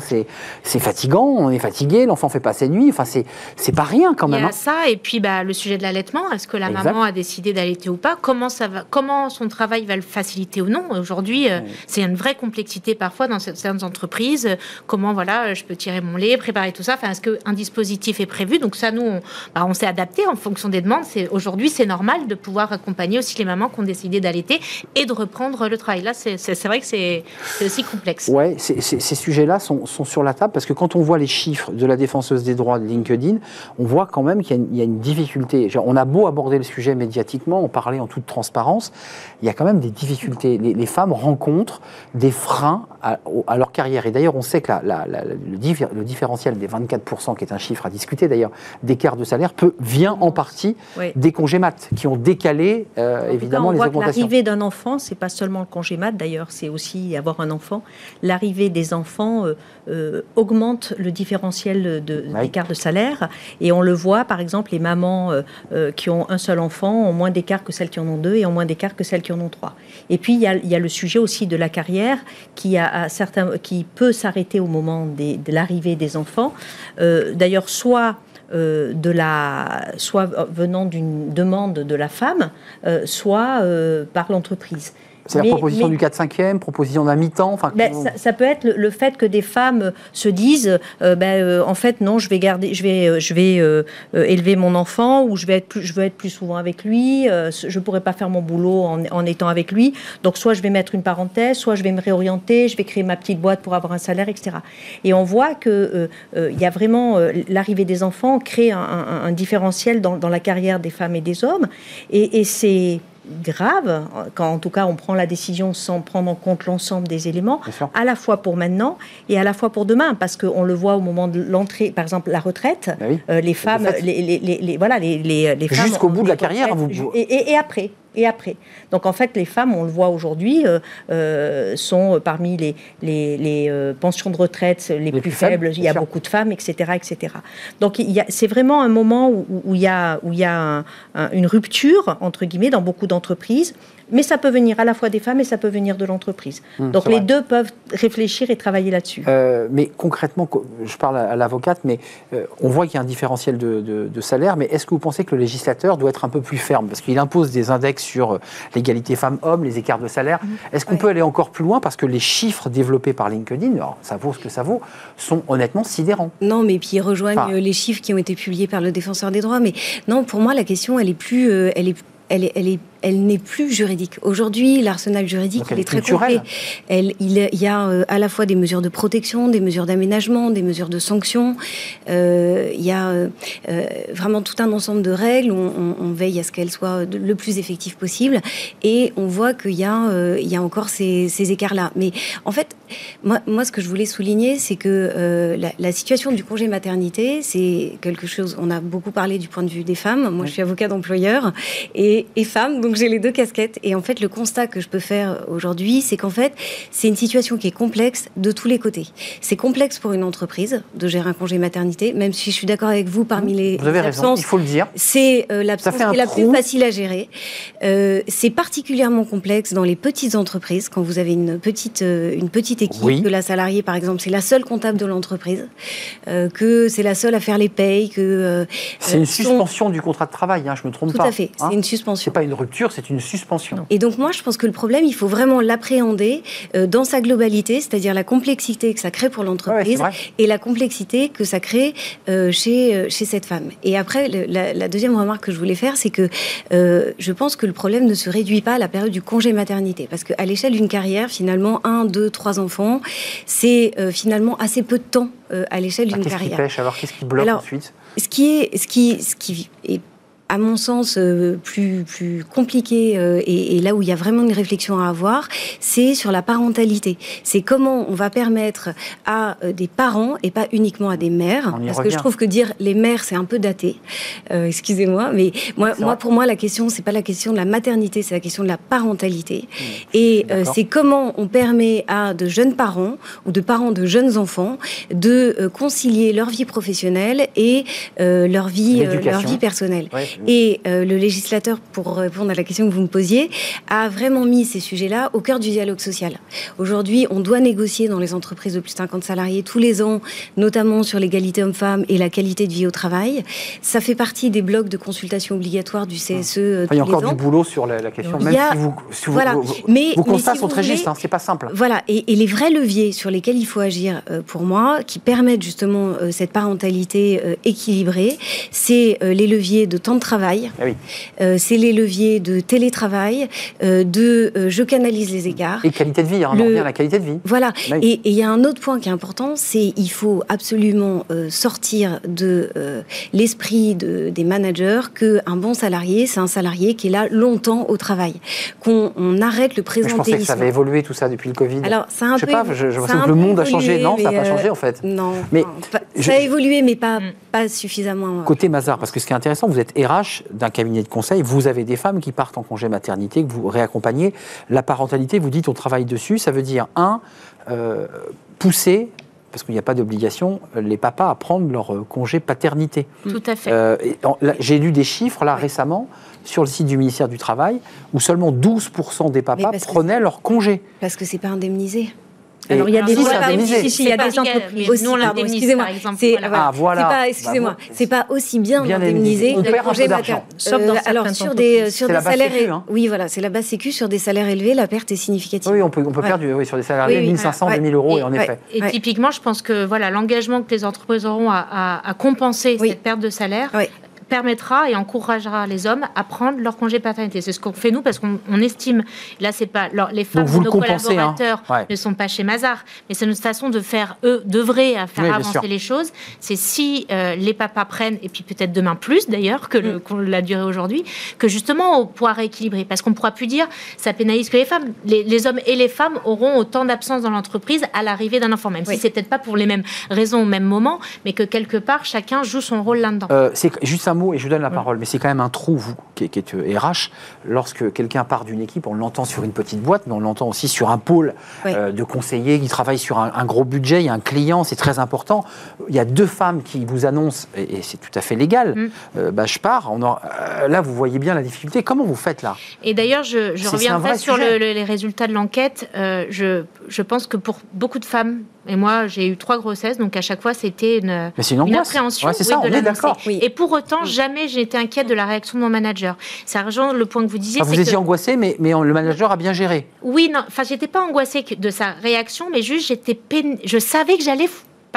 C'est fatigant, on est fatigué, l'enfant fait pas ses nuits. Enfin, c'est pas rien quand même. Il y a ça, et puis bah, le sujet de l'allaitement. Est-ce que la maman a décidé d'allaiter ou pas? Comment, ça va, comment son travail va le faciliter ou non? Aujourd'hui, euh, c'est une vraie complexité parfois dans certaines entreprises. Comment voilà, je peux tirer mon lait, préparer tout ça. Enfin, est-ce qu'un dispositif est prévu? Donc ça, nous, on, bah, on s'est adapté en fonction des demandes. Aujourd'hui, c'est normal de pouvoir accompagner aussi les mamans qui ont décidé d'allaiter et de reprendre le travail. Là, c'est vrai que c'est aussi complexe. Ouais, ces sujets-là sont, sur la table parce que quand on voit les chiffres de la défenseuse des droits de LinkedIn, on voit quand même qu'il y, a une difficulté. on a beau aborder le sujet médiatiquement, en parler en toute transparence, il y a quand même des difficultés. Les, femmes rencontrent des freins à, leur carrière. Et d'ailleurs, on sait que la, le, le différentiel des 24%, qui est un chiffre à discuter d'ailleurs, d'écart de salaire, peut, vient en partie des congés mat, qui ont décalé euh, évidemment les augmentations. L'arrivée d'un enfant, c'est pas seulement le congé mat d'ailleurs, c'est aussi avoir un enfant. L'arrivée des enfants euh, euh, augmente le différentiel d'écart de, salaire. Et on le voit, par exemple, les mamans qui ont un seul enfant ont moins d'écart que celles qui en ont deux et ont moins d'écart que celles qui en ont trois. Et puis, il y a, le sujet aussi de la carrière qui, a, certains, qui peut s'arrêter au moment de l'arrivée des enfants. Euh, d'ailleurs, soit euh, de la, soit venant d'une demande de la femme, euh, soit par l'entreprise. C'est la proposition mais- du 4-5e, proposition d'un mi-temps. Enfin, Ben, ça, ça peut être le, le fait que des femmes se disent, euh, ben, euh, en fait, non, je vais garder, je vais, euh, je vais élever mon enfant ou je vais être plus, je veux être plus souvent avec lui. je pourrais pas faire mon boulot en, en étant avec lui. Donc, soit je vais mettre une parenthèse, soit je vais me réorienter, je vais créer ma petite boîte pour avoir un salaire, etc. Et on voit euh, il y a vraiment l'arrivée des enfants crée un, un- un différentiel dans, dans la carrière des femmes et des hommes, et, et c'est grave quand en tout cas on prend la décision sans prendre en compte l'ensemble des éléments à la fois pour maintenant et à la fois pour demain, parce qu'on le voit au moment de l'entrée, par exemple la retraite, Ben oui. euh, les femmes, les, les- voilà, les, femmes Jusqu'au bout de la carrière, vous- et, et- et après. Et après. Donc en fait, les femmes, on le voit aujourd'hui, euh, euh, sont parmi les, les, les, euh, pensions de retraite les, plus, plus faibles. Il y a sûr. beaucoup de femmes, etc., etc. Donc c'est vraiment un moment où, où il y a, où il y a un- un- une rupture entre guillemets dans beaucoup d'entreprises. Mais ça peut venir à la fois des femmes et ça peut venir de l'entreprise. Hum, Donc les vrai. deux peuvent réfléchir et travailler là-dessus. Euh, mais concrètement, co- je parle à, l'avocate, mais euh, on voit qu'il y a un différentiel de, de- de salaire. Mais est-ce que vous pensez que le législateur doit être un peu plus ferme? Parce qu'il impose des index sur euh, l'égalité femmes-hommes, les écarts de salaire. Est-ce qu'on Ouais. peut aller encore plus loin? Parce que les chiffres développés par LinkedIn, alors ça vaut ce que ça vaut, sont honnêtement sidérants. Non, mais puis ils rejoignent Enfin- les chiffres qui ont été publiés par le défenseur des droits. Mais non, pour moi, la question, elle est plus, euh, elle est, elle est, elle est, elle n'est plus juridique. Aujourd'hui, l'arsenal juridique, Donc il est est très complet. Elle, il, y a euh, à la fois des mesures de protection, des mesures d'aménagement, des mesures de sanction. Euh, il y a euh, euh, vraiment tout un ensemble de règles. On, on- on veille à ce qu'elles soient le plus effectives possible. Et on voit qu'il y a, euh, il y a encore ces, ces écarts-là. Mais en fait, moi, moi, ce que je voulais souligner, c'est que euh, la, la situation du congé maternité, c'est quelque chose. On a beaucoup parlé du point de vue des femmes. Moi, je suis avocat d'employeur et, et femme, donc j'ai les deux casquettes. Et en fait, le constat que je peux faire aujourd'hui, c'est qu'en fait, c'est une situation qui est complexe de tous les côtés. C'est complexe pour une entreprise de gérer un congé maternité, même si je suis d'accord avec vous parmi les, Vous avez raison, il faut le dire. c'est euh, l'absence qui est la trou. plus facile à gérer. Euh, c'est particulièrement complexe dans les petites entreprises, quand vous avez une petite, euh, une petite équipe, Oui. que la salariée, par exemple, c'est la seule comptable de l'entreprise, que c'est la seule à faire les payes, que... C'est une sont- suspension du contrat de travail, hein, je me trompe Tout pas. à fait, hein. c'est une suspension. C'est pas une rupture, c'est une suspension. Et donc moi, je pense que le problème, il faut vraiment l'appréhender euh, dans sa globalité, c'est-à-dire la complexité que ça crée pour l'entreprise et la complexité que ça crée euh, chez, euh, chez cette femme. Et après, la, la deuxième remarque que je voulais faire, c'est que euh, je pense que le problème ne se réduit pas à la période du congé maternité. Parce qu'à l'échelle d'une carrière, finalement, un, deux, trois enfants, c'est euh, finalement assez peu de temps euh, à l'échelle Ah, d'une Qu'est-ce qui carrière. pêche? Alors Qu'est-ce qui bloque Alors, ensuite? Ce qui est, ce qui, ce qui est à mon sens euh, plus plus compliqué euh, et, et là où il y a vraiment une réflexion à avoir, c'est sur la parentalité. C'est comment on va permettre à euh, des parents et pas uniquement à des mères, parce que je trouve que dire les mères c'est un peu daté. Euh, Excusez-moi, mais moi, moi pour moi la question c'est pas la question de la maternité, c'est la question de la parentalité. Et euh, c'est comment on permet à de jeunes parents ou de parents de jeunes enfants de euh, concilier leur vie professionnelle et euh, leur vie, euh, leur vie personnelle. Et euh, le législateur, pour répondre à la question que vous me posiez, a vraiment mis ces sujets-là au cœur du dialogue social. Aujourd'hui, on doit négocier dans les entreprises de plus de 50 salariés tous les ans, notamment sur l'égalité homme-femme et la qualité de vie au travail. Ça fait partie des blocs de consultation obligatoires du CSE euh, Enfin, il y a encore ans. du boulot sur la, la question, même a- si vous, si vous- voilà. vos, vos- Mais- vos mais constats si sont très voulez- justes, hein, c'est pas simple. Voilà, et, et les vrais leviers sur lesquels il faut agir, euh, pour moi, qui permettent justement euh, cette parentalité euh, équilibrée, c'est euh, les leviers de temps de travail, Ah oui. euh, c'est les leviers de télétravail, euh, de euh, je canalise les égards. Et qualité de vie, hein, on Le- en revient à la qualité de vie. Voilà. Oui. Et il y a un autre point qui est important, c'est il faut absolument euh, sortir de euh, l'esprit de, des managers que un bon salarié, c'est un salarié qui est là longtemps au travail, qu'on on arrête le Mais je pensais que ça présentéisme. avait évolué tout ça depuis le Covid. Alors, ça a un je sais peu pas, je- que le monde a changé. Non, ça n'a pas changé en fait. Non, Mais non, pas- je- ça a évolué, mais pas, Mm. pas suffisamment. Côté Mazar, parce que ce qui est intéressant, vous êtes RH d'un cabinet de conseil, vous avez des femmes qui partent en congé maternité, que vous réaccompagnez. La parentalité, vous dites on travaille dessus, ça veut dire, un, euh, pousser, parce qu'il n'y a pas d'obligation, les papas à prendre leur euh, congé paternité. Tout à fait. Euh, J'ai lu des chiffres là récemment sur le site du ministère du Travail où seulement 12% des papas prenaient leur congé. Parce que c'est pas indemnisé. Alors, il y a des si, il y a des entreprises aussi, excusez-moi. par exemple, C'est voilà. Ah, voilà. Pas, Bah, excusez-moi, vous- c'est pas aussi bien, Bien indemnisé indemnisé. On que le perd un peu congé d'argent. mater- Sauf dans alors sur des sur salaires, sécu, hein. oui voilà, c'est la base sécu sur des salaires élevés, la perte est significative. Oui, on peut, on peut Ouais. perdre oui, sur des salariés Oui, oui. 1500, Ouais. 2000 euros, Et- et en ouais. effet. Et typiquement, je pense que voilà, l'engagement que les entreprises auront à, à- à compenser cette perte de salaire. Permettra et encouragera les hommes à prendre leur congé paternité. C'est ce qu'on fait nous parce qu'on on estime, là c'est pas, alors, les femmes de nos hein. collaborateurs Ouais. ne sont pas chez Mazar, mais c'est notre façon de faire, eux, d'œuvrer à faire Oui, avancer les choses. C'est si euh, les papas prennent, et puis peut-être demain plus d'ailleurs que Mm. le- l'a duré aujourd'hui, que justement on pourra rééquilibrer. Parce qu'on ne pourra plus dire ça pénalise que les femmes. Les, les hommes et les femmes auront autant d'absence dans l'entreprise à l'arrivée d'un enfant, même Oui. si c'est peut-être pas pour les mêmes raisons au même moment, mais que quelque part chacun joue son rôle là-dedans. Euh, c'est juste un mot et je vous donne la parole, mais c'est quand même un trou, vous, qui, est- qui est euh, RH. Lorsque quelqu'un part d'une équipe, on l'entend sur une petite boîte, mais on l'entend aussi sur un pôle Oui. euh, de conseillers qui travaillent sur un, un gros budget. Il y a un client, c'est très important. Il y a deux femmes qui vous annoncent, et, et c'est tout à fait légal, Mm. euh, bah, je pars. On en- euh, là, vous voyez bien la difficulté. Comment vous faites là? Et d'ailleurs, je, je reviens sur sujet. le- le- les résultats de l'enquête. Je, je pense que pour beaucoup de femmes, et moi j'ai eu trois grossesses, donc à chaque fois c'était une, Mais c'est une une appréhension Ouais, c'est oui, ça, de on est l'annoncer. d'accord. Oui. Et pour autant, jamais j'ai été inquiète de la réaction de mon manager. Ça rejoint le point que vous disiez. Enfin, vous étiez que- angoissé, mais, mais le manager a bien géré. Oui, non, enfin, j'étais pas angoissée de sa réaction, mais juste j'étais peine... je savais que j'allais,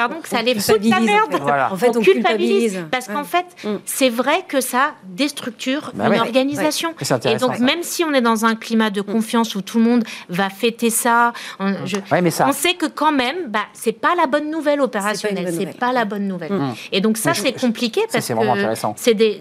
pardon, que ça allait foutre la culpabilise, merde. en fait. Voilà. En fait, on culpabilise. parce qu'en fait, Mm. c'est vrai que ça déstructure Bah une ouais. organisation. C'est Et donc, ça. même si on est dans un climat de confiance où tout le monde va fêter ça, on, je- Ouais, mais ça. on sait que quand même, bah, c'est pas la bonne nouvelle opérationnelle. C'est nouvelle. pas la bonne nouvelle. Mm. Et donc ça, c'est compliqué parce que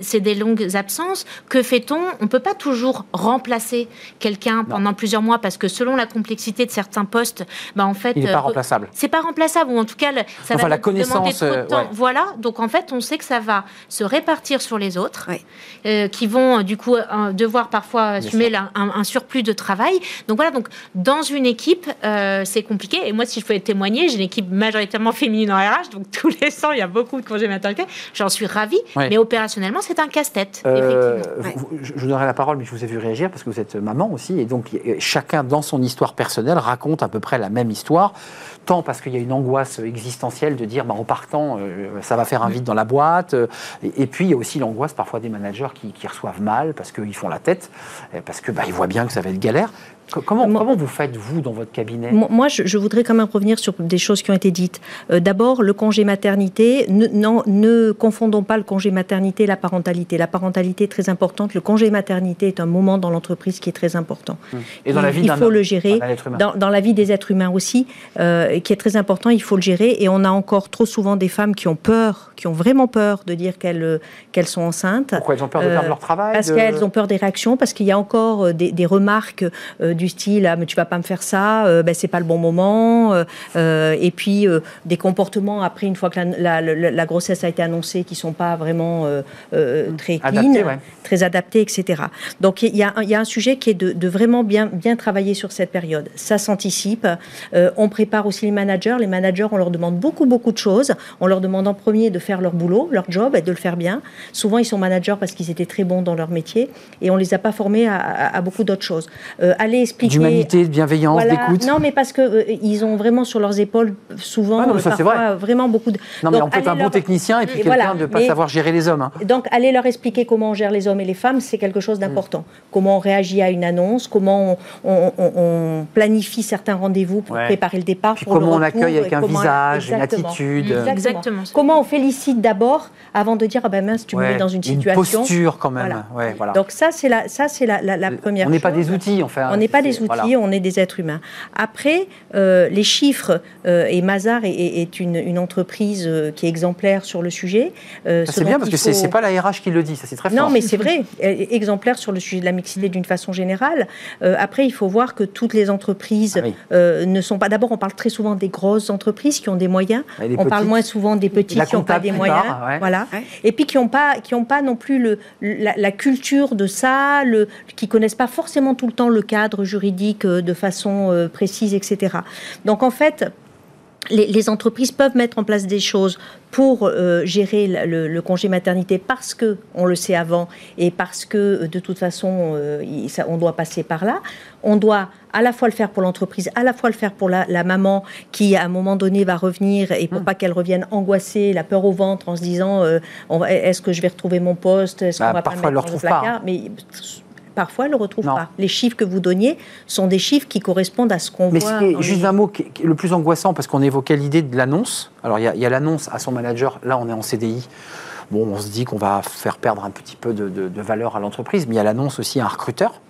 c'est des, longues absences. Que fait-on? On peut pas toujours remplacer quelqu'un pendant plusieurs mois parce que selon la complexité de certains postes, bah, en fait, Il n'est euh, pas remplaçable. c'est pas remplaçable ou en tout cas ça Enfin, va la demander connaissance, trop de euh, temps. ouais. Voilà, donc en fait on sait que ça va se répartir sur les autres, Ouais. euh, qui vont euh, du coup euh, devoir parfois assumer la- un, un surplus de travail. Donc voilà, donc dans une équipe euh, c'est compliqué. Et moi si je pouvais témoigner, j'ai une équipe majoritairement féminine en RH, donc tous les 100 il y a beaucoup de congés maternité. J'en suis ravie, Ouais. mais opérationnellement c'est un casse-tête. Euh, je vous donnerai la parole, mais je vous ai vu réagir parce que vous êtes maman aussi. Et donc, chacun, dans son histoire personnelle, raconte à peu près la même histoire. Tant parce qu'il y a une angoisse existentielle de dire, bah, en partant, euh, ça va faire un vide dans la boîte. Et, puis, il y a aussi l'angoisse parfois des managers qui, reçoivent mal parce qu'ils font la tête, parce qu'ils bah, voient bien que ça va être galère. Co- Comment, Moi- comment vous faites, vous, dans votre cabinet Moi, je, je voudrais quand même revenir sur des choses qui ont été dites. Euh, D'abord, le congé maternité. Ne, non, ne confondons pas le congé maternité et la parentalité. La parentalité est très importante. Le congé maternité est un moment dans l'entreprise qui est très important. Et dans la vie il faut le gérer. Dans, dans la vie des êtres humains aussi, euh, qui est très important, il faut le gérer. Et on a encore trop souvent des femmes qui ont peur, qui ont vraiment peur de dire qu'elles sont enceintes. Pourquoi elles ont peur de perdre Euh, leur travail Parce de- qu'elles ont peur des réactions, parce qu'il y a encore des, des remarques du style ah, mais tu vas pas me faire ça, euh, ben c'est pas le bon moment, euh, euh, et puis euh, des comportements après une fois que la, la- la- la grossesse a été annoncée qui sont pas vraiment très clean, ouais. très adaptés, etc. Donc il y a, un- il y a un sujet qui est de, de vraiment bien bien travailler sur cette période. Ça s'anticipe. On prépare aussi les managers. Les managers, on leur demande beaucoup beaucoup de choses. On leur demande en premier de faire leur boulot, leur job, et de le faire bien. Souvent ils sont managers parce qu'ils étaient très bons dans leur métier, et on les a pas formés à, à- à beaucoup d'autres choses. Euh, aller expliquer D'humanité, de bienveillance, voilà. d'écoute. Non, mais parce que euh, ils ont vraiment sur leurs épaules souvent, Ah non, ça, parfois, vrai. vraiment beaucoup de. Non, mais Donc, on peut être un bon technicien et puis quelqu'un voilà, de ne pas mais- savoir gérer les hommes. hein. Donc, aller leur expliquer comment on gère les hommes et les femmes, c'est quelque chose d'important. Comment on réagit à une annonce, comment on, on- on- on planifie certains rendez-vous pour Ouais. préparer le départ. Puis pour le comment on accueille avec un visage, une attitude. Exactement. Exactement. Comment on félicite d'abord avant de dire ah ben mince tu me mets dans une situation. posture quand même. Voilà. Ouais, voilà. Donc ça c'est la ça c'est la, la, la première. on n'est pas des outils, enfin. On n'est pas des outils, voilà. on est des êtres humains. Après, euh, les chiffres, euh, et Mazar est, une, une entreprise euh, qui est exemplaire sur le sujet. euh, ce C'est bien parce que c'est faut- c'est pas la RH qui le dit, ça c'est très fort. non, mais c'est vrai, exemplaire sur le sujet de la mixité d'une façon générale. Euh, après, il faut voir que toutes les entreprises Ah oui. euh, ne sont pas. D'abord, on parle très souvent des grosses entreprises qui ont des moyens. On parle petites. moins souvent des petits La qui n'ont pas des moyens. part, ouais. Voilà. Ouais. Et puis qui n'ont pas, qui ont pas non plus le, la, la culture de ça, le, qui connaissent pas forcément tout le temps le cadre juridique euh, de façon euh, précise, etc. Donc en fait. les, entreprises peuvent mettre en place des choses pour euh, gérer le, congé maternité parce que on le sait avant et parce que de toute façon euh, on doit passer par là. On doit à la fois le faire pour l'entreprise, à la fois le faire pour la, maman qui à un moment donné va revenir et pour mmh. pas qu'elle revienne angoissée, la peur au ventre en se disant est-ce que je vais retrouver mon poste, est-ce bah, qu'on va pas me mettre dans le placard. Pas, hein. mais parfois, elle ne le retrouve pas. Les chiffres que vous donniez sont des chiffres qui correspondent à ce qu'on voit. Mais juste un mot le plus angoissant, parce qu'on évoquait l'idée de l'annonce. Alors, il y a, l'annonce à son manager. Là, on est en CDI. Bon, on se dit qu'on va faire perdre un petit peu de, de valeur à l'entreprise, mais il y a l'annonce aussi à un recruteur.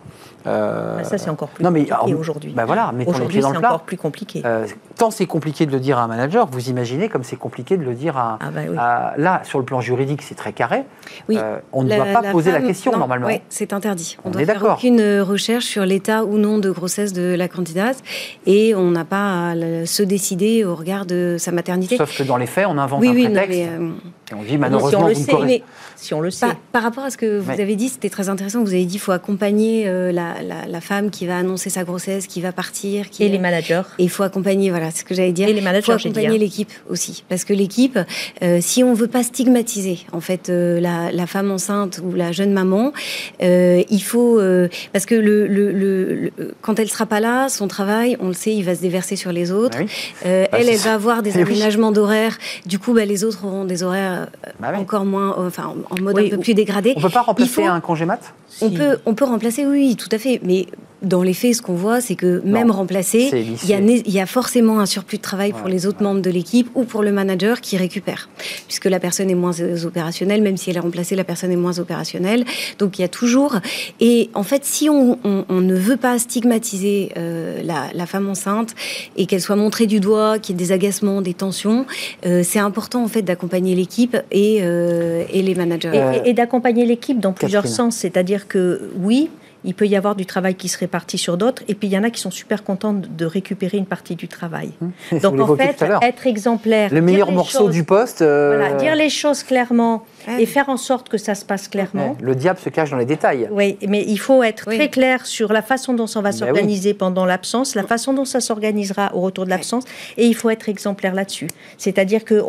Euh, ah, ça, c'est encore plus compliqué aujourd'hui. Ben voilà, aujourd'hui, c'est encore plus compliqué. Euh, tant c'est compliqué de le dire à un manager, vous imaginez comme c'est compliqué de le dire à, ah bah Là, sur le plan juridique, c'est très carré. Oui. Euh, on ne doit pas poser la question, normalement. Oui, c'est interdit. On, ne doit faire aucune recherche sur l'état ou non de grossesse de la candidate et on n'a pas à se décider au regard de sa maternité. Sauf que dans les faits, on invente un prétexte. et on dit, malheureusement, si on le sait, si on le sait. Par, rapport à ce que vous avez dit, c'était très intéressant. Vous avez dit qu'il faut accompagner la la, femme qui va annoncer sa grossesse, qui va partir. Qui et les managers. Et il faut accompagner, voilà, c'est ce que j'allais dire. Et les managers, Il faut accompagner l'équipe aussi. Parce que l'équipe, euh, si on veut pas stigmatiser, en fait, euh, la, femme enceinte ou la jeune maman, euh, il faut. parce que le, le, quand elle sera pas là, son travail, on le sait, il va se déverser sur les autres. Bah elle, elle va avoir des aménagements d'horaires. Du coup, bah, les autres auront des horaires bah encore moins. enfin, en mode un peu plus dégradé. On peut pas remplacer un congé mat? On, peut, on peut remplacer, oui, tout à fait. Mais dans les faits, ce qu'on voit, c'est que même remplacé, il y, a, forcément un surplus de travail pour les autres membres de l'équipe ou pour le manager qui récupère, puisque la personne est moins opérationnelle, même si elle est remplacée, la personne est moins opérationnelle. Donc il y a toujours. Et en fait, si on, ne veut pas stigmatiser euh, la, femme enceinte et qu'elle soit montrée du doigt, qu'il y ait des agacements, des tensions, euh, c'est important en fait d'accompagner l'équipe et, euh, et, les managers. Et, d'accompagner l'équipe dans plusieurs sens, c'est-à-dire que oui, il peut y avoir du travail qui se répartit sur d'autres, et puis il y en a qui sont super contents de récupérer une partie du travail. Mmh. Donc en fait, être exemplaire. Le meilleur morceau du poste. Euh, voilà, dire les choses clairement et faire en sorte que ça se passe clairement. Le diable se cache dans les détails. Oui, mais il faut être très clair sur la façon dont ça va ben s'organiser pendant l'absence, la façon dont ça s'organisera au retour de l'absence, et il faut être exemplaire là-dessus. C'est-à-dire que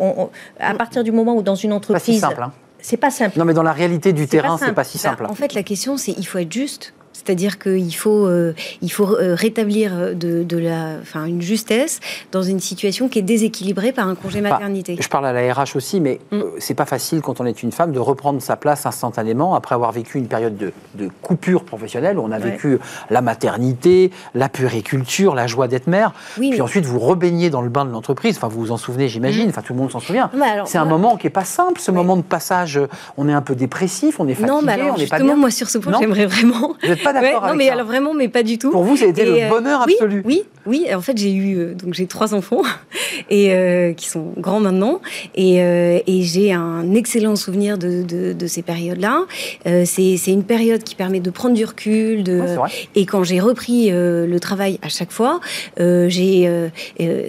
à partir du moment où dans une entreprise... Pas si simple, hein. C'est pas simple. Non, mais dans la réalité du terrain, c'est pas si bah, simple. en fait, la question, c'est il faut être juste. C'est-à-dire qu'il faut, euh, il faut euh, rétablir de, de, la, enfin, une justesse dans une situation qui est déséquilibrée par un congé maternité. je parle à la RH aussi, mais mm. euh, c'est pas facile quand on est une femme de reprendre sa place instantanément après avoir vécu une période de, de coupure professionnelle où on a vécu la maternité, la puriculture, la joie d'être mère. puis ensuite vous rebaignez dans le bain de l'entreprise. Enfin, vous vous en souvenez, j'imagine. Mm. Enfin, tout le monde s'en souvient. C'est un moment qui est pas simple, ce moment de passage. On est un peu dépressif, on est fatigué, non, mais alors, on n'est pas bien. moi sur ce point, j'aimerais vraiment pas d'accord Non, mais alors vraiment, mais pas du tout. Pour vous, ça a été le euh, bonheur absolu. Oui, oui. En fait, j'ai eu euh, donc j'ai trois enfants et euh, qui sont grands maintenant et, et j'ai un excellent souvenir de, de, ces périodes-là. c'est une période qui permet de prendre du recul. De, et quand j'ai repris le travail à chaque fois, j'ai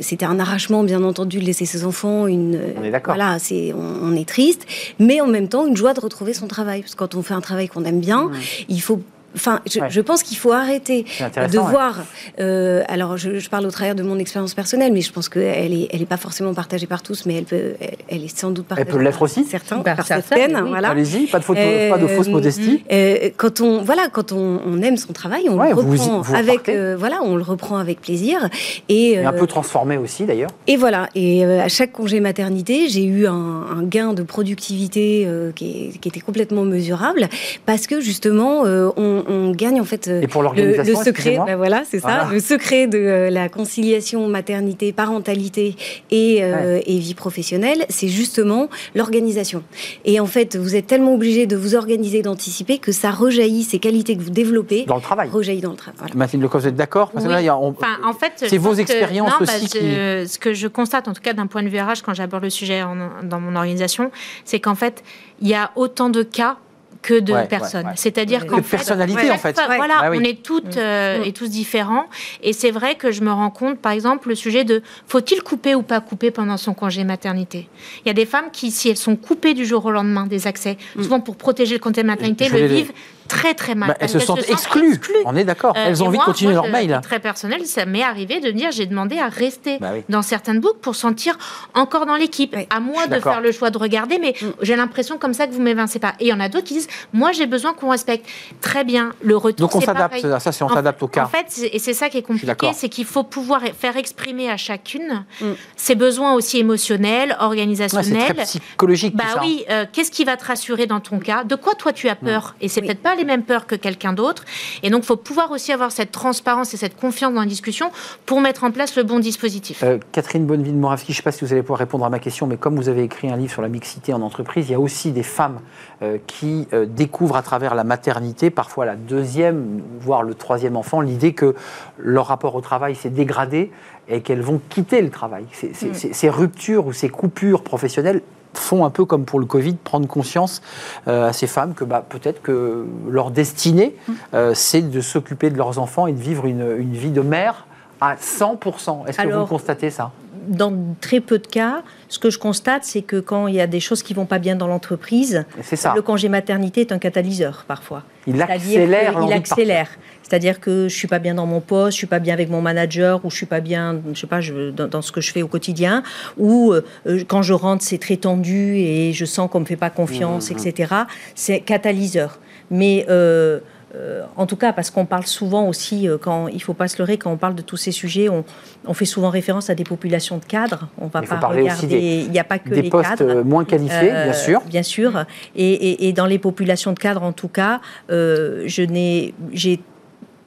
c'était un arrachement, bien entendu, de laisser ses enfants. Une, on est d'accord. Voilà, c'est on, on, est triste, mais en même temps une joie de retrouver son travail. Parce que quand on fait un travail qu'on aime bien, il faut Enfin, je, pense qu'il faut arrêter de voir. Euh, alors, je, parle au travers de mon expérience personnelle, mais je pense qu'elle n'est elle est pas forcément partagée par tous, mais elle peut, elle, est sans doute partagée. Elle peut l'être aussi? Certains, par certaines. Voilà. Allez-y, pas de, pas de fausse euh, modestie. Euh, quand on, voilà, quand on, aime son travail, on le reprend avec, voilà, on le reprend avec plaisir et, un peu transformé aussi d'ailleurs. Et voilà. Et à chaque congé maternité, j'ai eu un, gain de productivité qui, qui, était complètement mesurable parce que justement, on on, gagne en fait Et pour le, le, secret. Ben voilà, c'est ça, le secret de euh, la conciliation maternité, parentalité et, euh, et vie professionnelle, c'est justement l'organisation. Et en fait, vous êtes tellement obligé de vous organiser, d'anticiper que ça rejaillit ces qualités que vous développez dans le travail. Rejaillit dans le travail. Voilà. Mathilde Lecoq, vous êtes d'accord Parce que là, en fait, c'est vos expériences bah, aussi. qui... Ce que je constate, en tout cas d'un point de vue RH, quand j'aborde le sujet dans mon organisation, c'est qu'en fait, il y a autant de cas que de personnes. C'est-à-dire qu'en fait, personnalité en fait. Voilà, bah on est toutes mm. euh, mm. et tous différents. Et c'est vrai que je me rends compte, par exemple, le sujet de faut-il couper ou pas couper pendant son congé maternité? Il y a des femmes qui, si elles sont coupées du jour au lendemain des accès, mm. souvent pour protéger le congé maternité, le vivent très très mal. Bah, elles se Parce sentent qu'elles exclues. On est d'accord. Euh, Elles ont envie moi, de continuer moi, leur mail. Très personnel, ça m'est arrivé de me dire j'ai demandé à rester Bah oui. dans certaines boucles pour sentir encore dans l'équipe. Oui. À moi de faire le choix de regarder, mais Mm. j'ai l'impression comme ça que vous m'évincez pas. Et il y en a d'autres qui disent moi j'ai besoin qu'on respecte. Très bien, le retour. Donc on c'est s'adapte. Ça, c'est on s'adapte au cas. En fait, et c'est ça qui est compliqué, c'est qu'il faut pouvoir faire exprimer à chacune Mm. ses besoins aussi émotionnels, Ouais, organisationnels. très psychologique. Bah tout ça. oui, euh, qu'est-ce qui va te rassurer dans ton cas? De quoi toi tu as peur? Et c'est Oui. peut-être pas les mêmes peurs que quelqu'un d'autre. Et donc, il faut pouvoir aussi avoir cette transparence et cette confiance dans la discussion pour mettre en place le bon dispositif. Euh, Catherine Bonneville-Moravski, je ne sais pas si vous allez pouvoir répondre à ma question, mais comme vous avez écrit un livre sur la mixité en entreprise, il y a aussi des femmes euh, qui euh, découvrent à travers la maternité, parfois la deuxième, voire le troisième enfant, l'idée que leur rapport au travail s'est dégradé et qu'elles vont quitter le travail. Ces- ces- Mm. ces ruptures ou ces coupures professionnelles font un peu comme pour le Covid, prendre conscience euh, à ces femmes que bah, peut-être que leur destinée, euh, c'est de s'occuper de leurs enfants et de vivre une, une vie de mère à 100%. Est-ce que vous constatez ça? Dans très peu de cas, ce que je constate, c'est que quand il y a des choses qui vont pas bien dans l'entreprise, le congé maternité est un catalyseur parfois. Il accélère l'envie de accélère. C'est-à-dire que je suis pas bien dans mon poste, je suis pas bien avec mon manager, ou je suis pas bien, je sais pas, je- dans, dans ce que je fais au quotidien, ou euh, quand je rentre c'est très tendu et je sens qu'on me fait pas confiance, Mmh, etc. C'est catalyseur. Mais euh, euh, en tout cas, parce qu'on parle souvent aussi, euh, quand il faut pas se leurrer, quand on parle de tous ces sujets, on, on fait souvent référence à des populations de cadres. On va Il faut pas parler regarder. des- il n'y a pas que Des les postes cadres. euh, moins qualifiés, Euh, bien sûr. Bien sûr. Et, et- et dans les populations de cadres, en tout cas, je n'ai j'ai-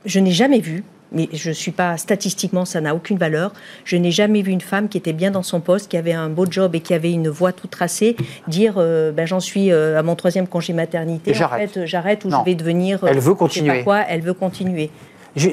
je n'ai jamais vu, mais je ne suis pas statistiquement, ça n'a aucune valeur, je n'ai jamais vu une femme qui était bien dans son poste, qui avait un beau job et qui avait une voie toute tracée, dire euh, ben, j'en suis euh, à mon troisième congé maternité, en fait, j'arrête ou Non. je vais devenir. euh, Elle veut je sais continuer. pas quoi, elle veut continuer.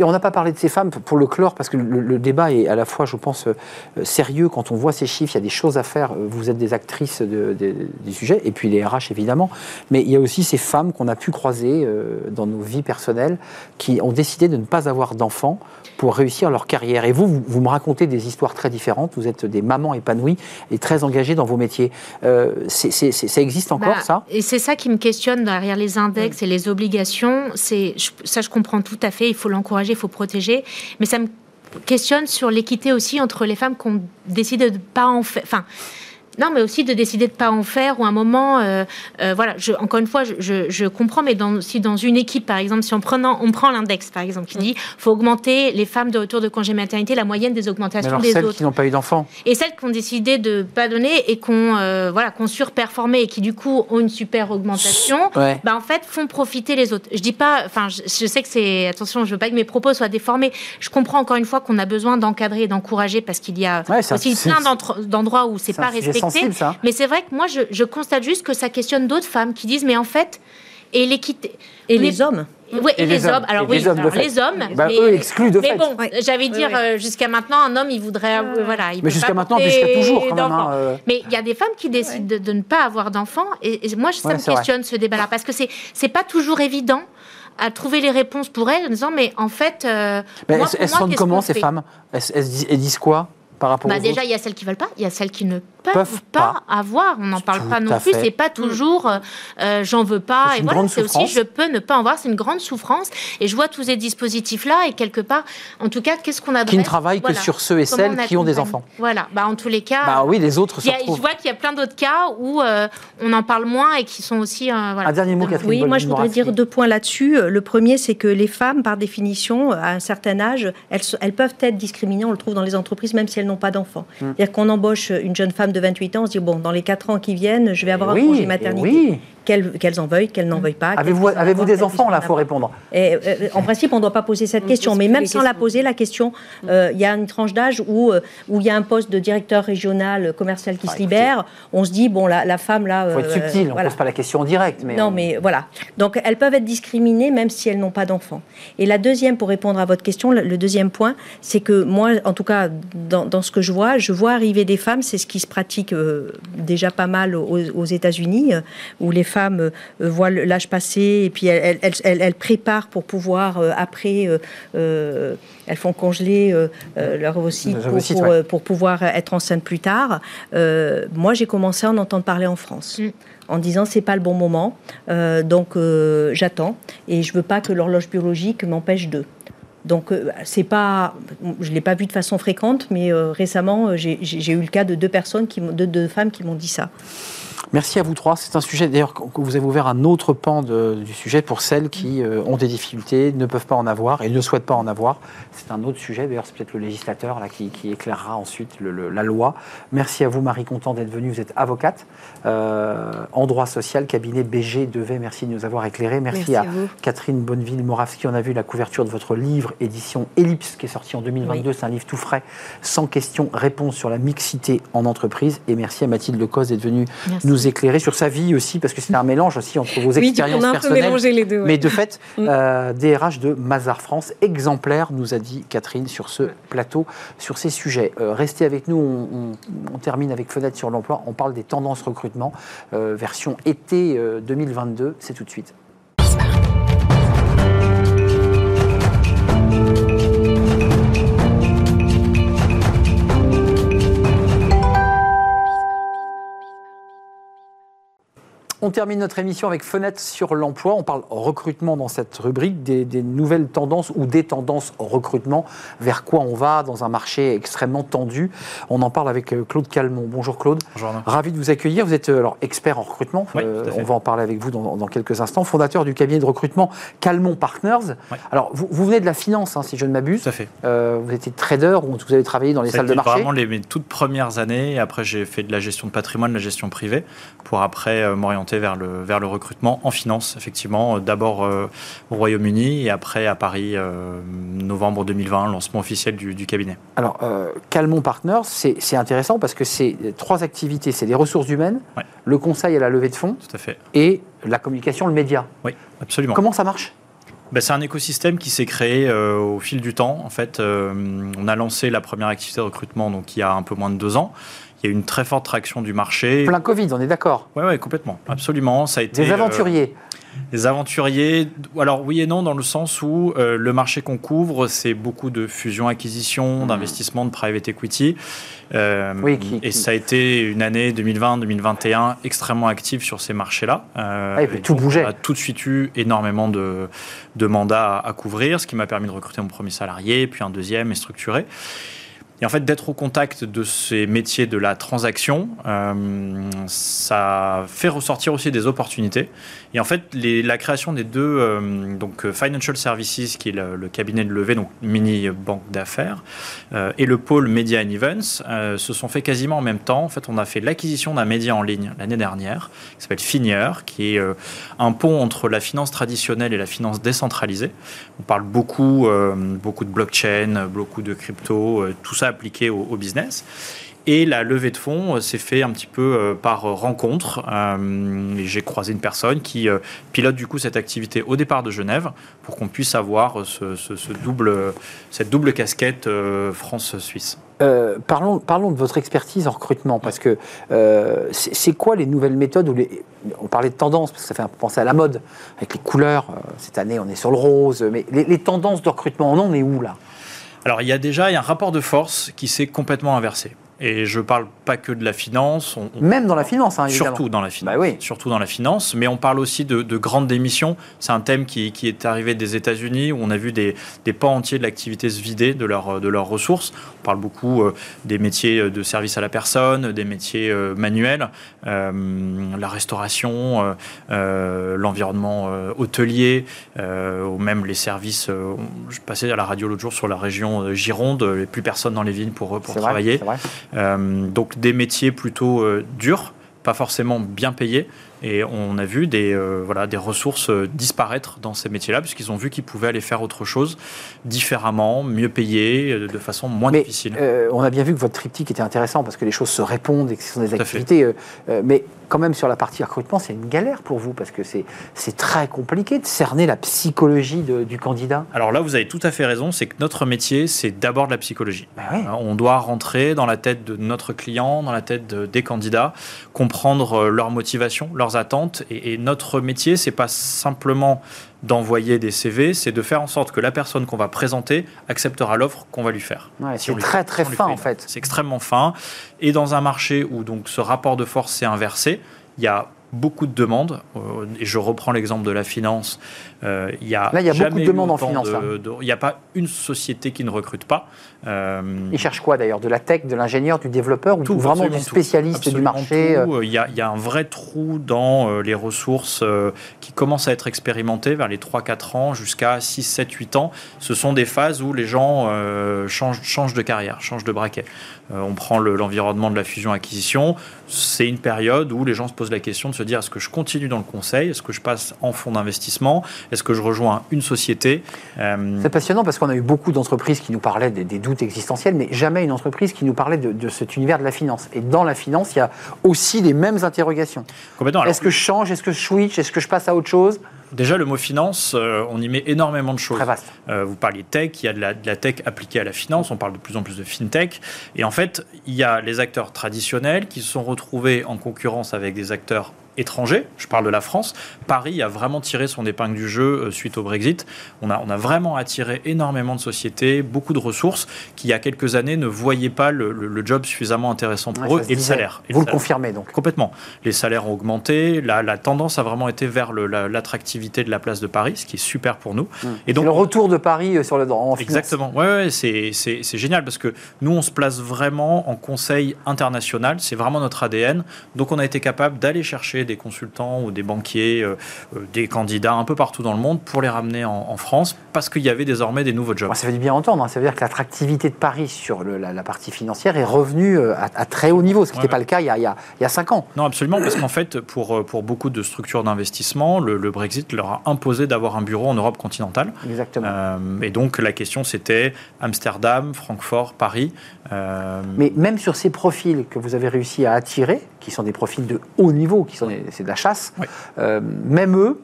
On n'a pas parlé de ces femmes pour le clore, parce que le, le débat est à la fois, je pense, euh, sérieux. Quand on voit ces chiffres, il y a des choses à faire. Euh, Vous êtes des actrices de- de- du sujet, et puis les RH, évidemment. Mais il y a aussi ces femmes qu'on a pu croiser euh, dans nos vies personnelles, qui ont décidé de ne pas avoir d'enfants pour réussir leur carrière. Et vous, vous, vous me racontez des histoires très différentes. Vous êtes des mamans épanouies et très engagées dans vos métiers. Euh, ça existe encore, Bah, ça? Et c'est ça qui me questionne derrière les index et les obligations. C'est ça, je comprends tout à fait. Il faut l'encourager, il faut protéger, mais ça me questionne sur l'équité aussi entre les femmes qui ont décidé de pas en faire. Enfin. Non, mais aussi de décider de pas en faire ou à un moment, euh, euh, voilà. Je, encore une fois, je, je- je comprends, mais dans, si dans une équipe, par exemple, si on prenant, on prend l'index, par exemple, qui dit, faut augmenter les femmes de retour de congé maternité, la moyenne des Mais augmentations alors, des celles autres qui n'ont pas eu d'enfants et celles qui ont décidé de pas donner et qu'on euh, voilà qu'on surperformé et qui du coup ont une super augmentation Ouais. bah en fait font profiter les autres je dis pas enfin je, je sais que c'est attention je veux pas que mes propos soient déformés je comprends encore une fois qu'on a besoin d'encadrer et d'encourager parce qu'il y a Ouais, aussi plein d'endroits où c'est pas respecté sensible, ça. mais c'est vrai que moi je, je constate juste que ça questionne d'autres femmes qui disent mais en fait et l'équité Et Mais- les hommes oui, et, les, hommes. Alors Et oui, les hommes, de alors fait. les hommes. Bah, mais, eux exclus de mais fait. bon, Ouais. j'allais dire euh, jusqu'à maintenant, un homme, il voudrait, euh, voilà, il Mais jusqu'à maintenant, jusqu'à toujours, quand même. hein, euh. Mais il y a des femmes qui décident de, de ne pas avoir d'enfants, et, et moi, ça Ouais, me vrai. questionne ce débat-là, parce que c'est c'est pas toujours évident à trouver les réponses pour elles en disant mais en fait euh, Mais moi, elles, pour elles moi, qu'est-ce comment ces femmes? Elles, elles disent, elles disent quoi? Par rapport bah aux déjà, autres il y a celles qui veulent pas, il y a celles qui ne peuvent, Peuvent pas, pas. avoir. On n'en parle Tout pas non plus. C'est pas toujours euh, euh, j'en veux pas. C'est Et voilà, c'est aussi je peux ne pas en voir. C'est une grande souffrance. Et je vois tous ces dispositifs-là. Et quelque part, en tout cas, qu'est-ce qu'on adresse Qui ne travaillent que sur ceux et Comment celles on qui ont des enfants. Voilà. Bah, en tous les cas. Bah oui, les autres se a- je vois qu'il y a plein d'autres cas où euh, on en parle moins et qui sont aussi. euh, voilà. Un dernier mot, Catherine. Oui, moi je voudrais dire deux points là-dessus. Le premier, c'est que les femmes, par définition, à un certain âge, elles peuvent être discriminées, on le trouve dans les entreprises, même si elles n'ont pas d'enfants. Hmm. C'est-à-dire qu'on embauche une jeune femme de 28 ans, on se dit, bon, dans les 4 ans qui viennent, je vais avoir Eh un oui, congé eh maternité. oui. Qu'elles en veuillent, qu'elles n'en veuillent pas. Avez-vous des enfants là en faut répondre. Et, euh, en principe, on ne doit pas poser cette On question, mais même sans la poser, la question, euh, il y a une tranche d'âge où, euh, où il y a un poste de directeur régional euh, commercial qui Ah, se écoutez. libère. On se dit, bon, la, la femme là. Il faut être euh, subtil. On voilà. pose pas la question en direct, mais Non, on- mais voilà. Donc, elles peuvent être discriminées même si elles n'ont pas d'enfants. Et la deuxième, pour répondre à votre question, le, deuxième point, c'est que moi, en tout cas, dans, dans ce que je vois, je vois arriver des femmes, c'est ce qui se pratique euh, déjà pas mal aux, aux États-Unis, euh, où les femmes voient l'âge passer et puis elles, elles, préparent pour pouvoir après, elles font congeler leur ovocyte pour, pour, pouvoir être enceinte plus tard. moi, j'ai commencé à en entendre parler en France. Mm en disant c'est pas le bon moment, euh, donc euh, j'attends et je veux pas que l'horloge biologique m'empêche de. Donc euh, c'est pas, je l'ai pas vu de façon fréquente, mais récemment j'ai eu le cas de deux personnes qui, de deux femmes qui m'ont dit ça. Merci à vous trois. C'est un sujet d'ailleurs que vous avez ouvert un autre pan du sujet pour celles qui euh, ont des difficultés, ne peuvent pas en avoir et ne souhaitent pas en avoir. C'est un autre sujet. D'ailleurs, c'est peut-être le législateur là, qui, éclairera ensuite la loi. Merci à vous, Marie Content, d'être venue. Vous êtes avocate euh, en droit social, cabinet BG Devet. Merci de nous avoir éclairés. Merci, à, Catherine Bonneville-Moravski. On a vu la couverture de votre livre, édition Ellipse, qui est sorti en 2022. C'est un livre tout frais, sans questions, réponses sur la mixité en entreprise. Et merci à Mathilde Lecoz d'être venue nous éclairer sur sa vie aussi, parce que c'est un mélange aussi entre vos expériences personnelles. les deux, Mais de fait, mm. euh, DRH de Mazar France, exemplaire, nous a dit Catherine sur ce plateau, sur ces sujets. Euh, restez avec nous, on, termine avec Fenêtre sur l'emploi, on parle des tendances recrutement, euh, version été 2022, c'est tout de suite. On termine notre émission avec Fenêtre sur l'emploi. On parle recrutement dans cette rubrique, des, nouvelles tendances ou des tendances recrutement, vers quoi on va dans un marché extrêmement tendu. On en parle avec euh, Claude Calmont. Bonjour Claude. Bonjour. Ravi de vous accueillir. Vous êtes euh, alors expert en recrutement. Euh, on va en parler avec vous dans, quelques instants. Fondateur du cabinet de recrutement Calmont Partners. Alors vous, venez de la finance, hein, si je ne m'abuse. Tout à fait. vous étiez trader ou vous avez travaillé dans les salles de marché. Vraiment les, mes toutes premières années. Après j'ai fait de la gestion de patrimoine, de la gestion privée, pour après m'orienter vers le, vers le recrutement en finance, effectivement. D'abord euh, au Royaume-Uni et après à Paris, euh, novembre 2020, lancement officiel du, cabinet. Alors, euh, Calmont Partners, c'est intéressant parce que c'est trois activités. C'est les ressources humaines, le conseil à la levée de fonds Tout à fait. et la communication, le média. Oui, absolument. Comment ça marche? Ben, c'est un écosystème qui s'est créé au fil du temps. En fait, on a lancé la première activité de recrutement donc il y a un peu moins de deux ans. Il y a eu une très forte traction du marché. Plein Covid, on est d'accord Oui, ouais, complètement. Absolument. Ça a été, Des aventuriers euh, des aventuriers, alors oui et non, dans le sens où euh, le marché qu'on couvre, c'est beaucoup de fusions-acquisitions, mmh. d'investissements de private equity. Euh, oui, et ça a été une année 2020-2021 extrêmement active sur ces marchés-là. Euh, ah, tout bougeait. On a tout de suite eu énormément de, de mandats à, à, couvrir, ce qui m'a permis de recruter mon premier salarié, puis un deuxième et structuré. Et en fait, d'être au contact de ces métiers de la transaction, euh, ça fait ressortir aussi des opportunités. Et en fait, la création des deux, euh, donc euh, Financial Services, qui est le, cabinet de levée, donc mini banque d'affaires, et le pôle Media and Events, se sont fait quasiment en même temps. En fait, on a fait l'acquisition d'un média en ligne l'année dernière, qui s'appelle Finier, qui est un pont entre la finance traditionnelle et la finance décentralisée. On parle beaucoup, beaucoup de blockchain, beaucoup de crypto, tout ça appliqué au, business. Et la levée de fonds euh, s'est fait un petit peu euh, par rencontre. Euh, j'ai croisé une personne qui pilote du coup cette activité au départ de Genève pour qu'on puisse avoir ce, double, cette double casquette France-Suisse. parlons, parlons de votre expertise en recrutement, parce que c'est quoi les nouvelles méthodes ou les, On parlait de tendance, parce que ça fait un peu penser à la mode, avec les couleurs. cette année, on est sur le rose, mais les tendances de recrutement, on en est où là? Alors il y a déjà un rapport de force qui s'est complètement inversé. Et je ne parle pas que de la finance. Même dans la finance, hein, Surtout dans la finance. Bah oui. Surtout dans la finance. Mais on parle aussi de, grandes démissions. C'est un thème qui, est arrivé des États-Unis où on a vu des, des pans entiers de l'activité se vider de, leur, de leurs ressources. On parle beaucoup euh, des métiers de service à la personne, des métiers euh, manuels, euh, la restauration, l'environnement hôtelier, ou même les services. je passais à la radio l'autre jour sur la région Gironde. Plus personne dans les villes pour, pour travailler. Vrai, euh, donc des métiers plutôt euh, durs, pas forcément bien payés, et on a vu des, euh, voilà, des ressources euh, disparaître dans ces métiers-là, puisqu'ils ont vu qu'ils pouvaient aller faire autre chose différemment, mieux payé, euh, de façon moins difficile. on a bien vu que votre triptyque était intéressant parce que les choses se répondent et que ce sont des activités. mais quand même, sur la partie recrutement, c'est une galère pour vous parce que c'est très compliqué de cerner la psychologie du candidat. Alors là, vous avez tout à fait raison, c'est que notre métier, c'est d'abord de la psychologie. Ben hein, on doit rentrer dans la tête de notre client, dans la tête des candidats, comprendre motivation, leurs leurs attentes. Et, et notre métier, c'est pas simplement d'envoyer des CV, c'est de faire en sorte que la personne qu'on va présenter acceptera l'offre qu'on va lui faire. Ouais, Si on c'est très fait- très si fin en fait. C'est extrêmement fin. Et dans un marché où donc ce rapport de force s'est inversé, il y a beaucoup de demandes. Euh, et je reprends l'exemple de la finance. Euh, il y a Là, il y a beaucoup de demandes en finance, de- il n'y a pas une société qui ne recrute pas. Euh, Ils cherchent quoi d'ailleurs? De la tech, de l'ingénieur, du développeur ou tout, vraiment du tout. spécialiste du marché euh, Il y, a, il y a un vrai trou dans euh, les ressources qui commencent à être expérimentées vers les 3-4 ans jusqu'à 6, 7, 8 ans. Ce sont des phases où les gens changent, changent de carrière, changent de braquet. On prend le- l'environnement de la fusion-acquisition. C'est une période où les gens se posent la question de se dire est-ce que je continue dans le conseil? Est-ce que je passe en fonds d'investissement? Est-ce que je rejoins une société Euh, C'est passionnant parce qu'on a eu beaucoup d'entreprises qui nous parlaient des, des doutes existentiels, mais jamais une entreprise qui nous parlait de, de cet univers de la finance. Et dans la finance, il y a aussi les mêmes interrogations. Alors, Est-ce que je change? Est-ce que je switch? Est-ce que je passe à autre chose? Déjà, le mot finance, euh, on y met énormément de choses. Très vaste. Euh, vous parliez tech, il y a de la, de la tech appliquée à la finance, on parle de plus en plus de fintech. Et en fait, il y a les acteurs traditionnels qui se sont retrouvés en concurrence avec des acteurs étrangers. Je parle de la France. Paris a vraiment tiré son épingle du jeu euh, suite au Brexit. On a, on a vraiment attiré énormément de sociétés, beaucoup de ressources qui, il y a quelques années, ne voyaient pas le, le- le job suffisamment intéressant pour Ouais, eux et le salaire. Et Vous le salaire. confirmez donc. Complètement. Les salaires ont augmenté. La, la tendance a vraiment été vers la- l'attractivité de la place de Paris, ce qui est super pour nous. Et C'est le retour de Paris euh, sur le, en. Exactement. Ouais, ouais, c'est génial parce que nous, on se place vraiment en conseil international. C'est vraiment notre ADN. Donc, on a été capable d'aller chercher des consultants ou des banquiers, euh, euh, des candidats un peu partout dans le monde pour les ramener en, en France parce qu'il y avait désormais des nouveaux jobs. Bon, ça fait du bien entendre. hein. Ça veut dire que l'attractivité de Paris sur le- la, la partie financière est revenue euh, à, à très haut niveau, ce qui Ouais, n'était pas ouais. le cas il y a, il y a- il y a cinq ans. Non, absolument, parce qu'en fait, pour, pour beaucoup de structures d'investissement, le, le Brexit leur a imposé d'avoir un bureau en Europe continentale. Exactement. Euh, et donc, la question, c'était Amsterdam, Francfort, Paris. Euh, Mais même sur ces profils que vous avez réussi à attirer, qui sont des profils de haut niveau, qui sont c'est de la chasse, euh, même eux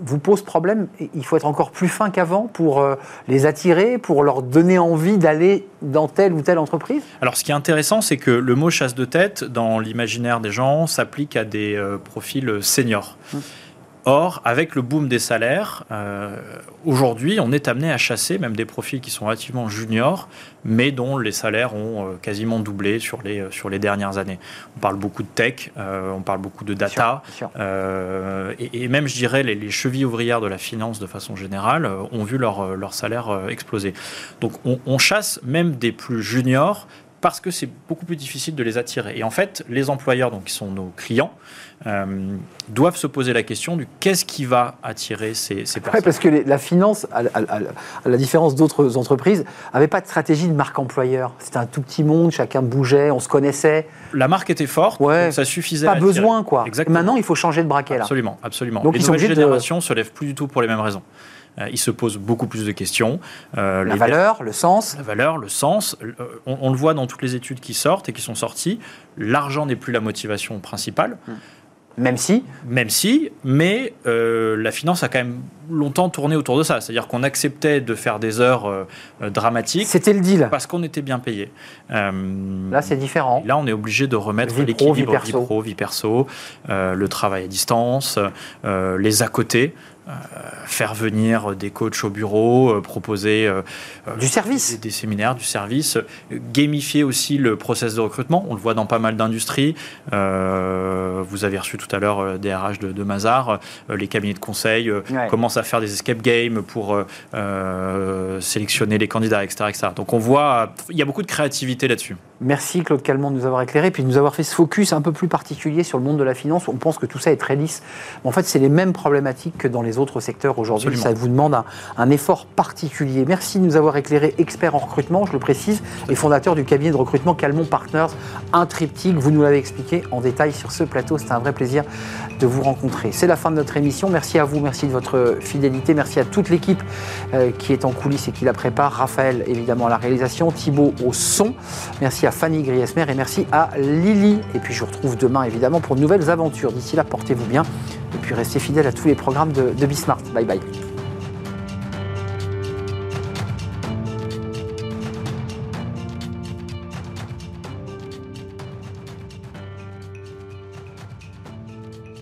vous posent problème. Il faut être encore plus fin qu'avant pour euh, les attirer, pour leur donner envie d'aller dans telle ou telle entreprise? Alors, ce qui est intéressant, c'est que le mot chasse de tête, dans l'imaginaire des gens, s'applique à des euh, profils seniors. Or, avec le boom des salaires, euh, aujourd'hui, on est amené à chasser même des profils qui sont relativement juniors, mais dont les salaires ont euh, quasiment doublé sur les, sur les dernières années. On parle beaucoup de tech, euh, on parle beaucoup de data, Bien sûr. euh, et, et même, je dirais, les, les chevilles ouvrières de la finance de façon générale euh, ont vu leur, euh, leur salaire euh, exploser. Donc, on, on chasse même des plus juniors parce que c'est beaucoup plus difficile de les attirer. Et en fait, les employeurs, donc qui sont nos clients, euh, doivent se poser la question du qu'est-ce qui va attirer ces, personnes. parce que les- la finance, à, à- à- à la différence d'autres entreprises, n'avait pas de stratégie de marque employeur. C'était un tout petit monde, chacun bougeait, on se connaissait. La marque était forte, Ouais. donc ça suffisait Pas à besoin, quoi. Exactement. Maintenant, il faut changer de braquet, là. Absolument, absolument. Donc, les nouvelles de- générations se lèvent plus du tout pour les mêmes raisons. Euh, ils se posent beaucoup plus de questions. Euh, La les- valeur, le sens. La valeur, le sens, euh, on, on le voit dans toutes les études qui sortent et qui sont sorties. L'argent n'est plus la motivation principale, Même si, même si, mais euh, la finance a quand même longtemps tourné autour de ça. C'est-à-dire qu'on acceptait de faire des heures euh, dramatiques c'était le deal. parce qu'on était bien payé. Euh, Là, c'est différent. Là, on est obligé de remettre l'équilibre vie pro, vie perso, le travail à distance, les à côté, euh, faire venir des coachs au bureau, euh, proposer euh, Du service. des, des séminaires, du service, gamifier aussi le process de recrutement. On le voit dans pas mal d'industries. Vous avez reçu tout à l'heure des RH de, de Mazar, les cabinets de conseil Ouais. commencent à faire des escape games pour sélectionner les candidats, etc., etc. Donc on voit, il y a beaucoup de créativité là-dessus. Merci Claude Calmont de nous avoir éclairé, puis de nous avoir fait ce focus un peu plus particulier sur le monde de la finance. On pense que tout ça est très lisse. Mais en fait, c'est les mêmes problématiques que dans les autres secteurs aujourd'hui. Ça vous demande un, un effort particulier. Merci de nous avoir éclairé, expert en recrutement, je le précise, et fondateur du cabinet de recrutement Calmont Partners, un triptyque. Vous nous l'avez expliqué en détail sur ce plateau. C'était un vrai plaisir de vous rencontrer. C'est la fin de notre émission. Merci à vous, merci de votre fidélité, merci à toute l'équipe euh, qui est en coulisses et qui la prépare. Raphaël, évidemment, à la réalisation, Thibaut au son. Merci à Fanny Griesmer et merci à Lily. Et puis je vous retrouve demain, évidemment, pour de nouvelles aventures. D'ici là, portez-vous bien et puis restez fidèles à tous les programmes de, de Bismart. Bye bye.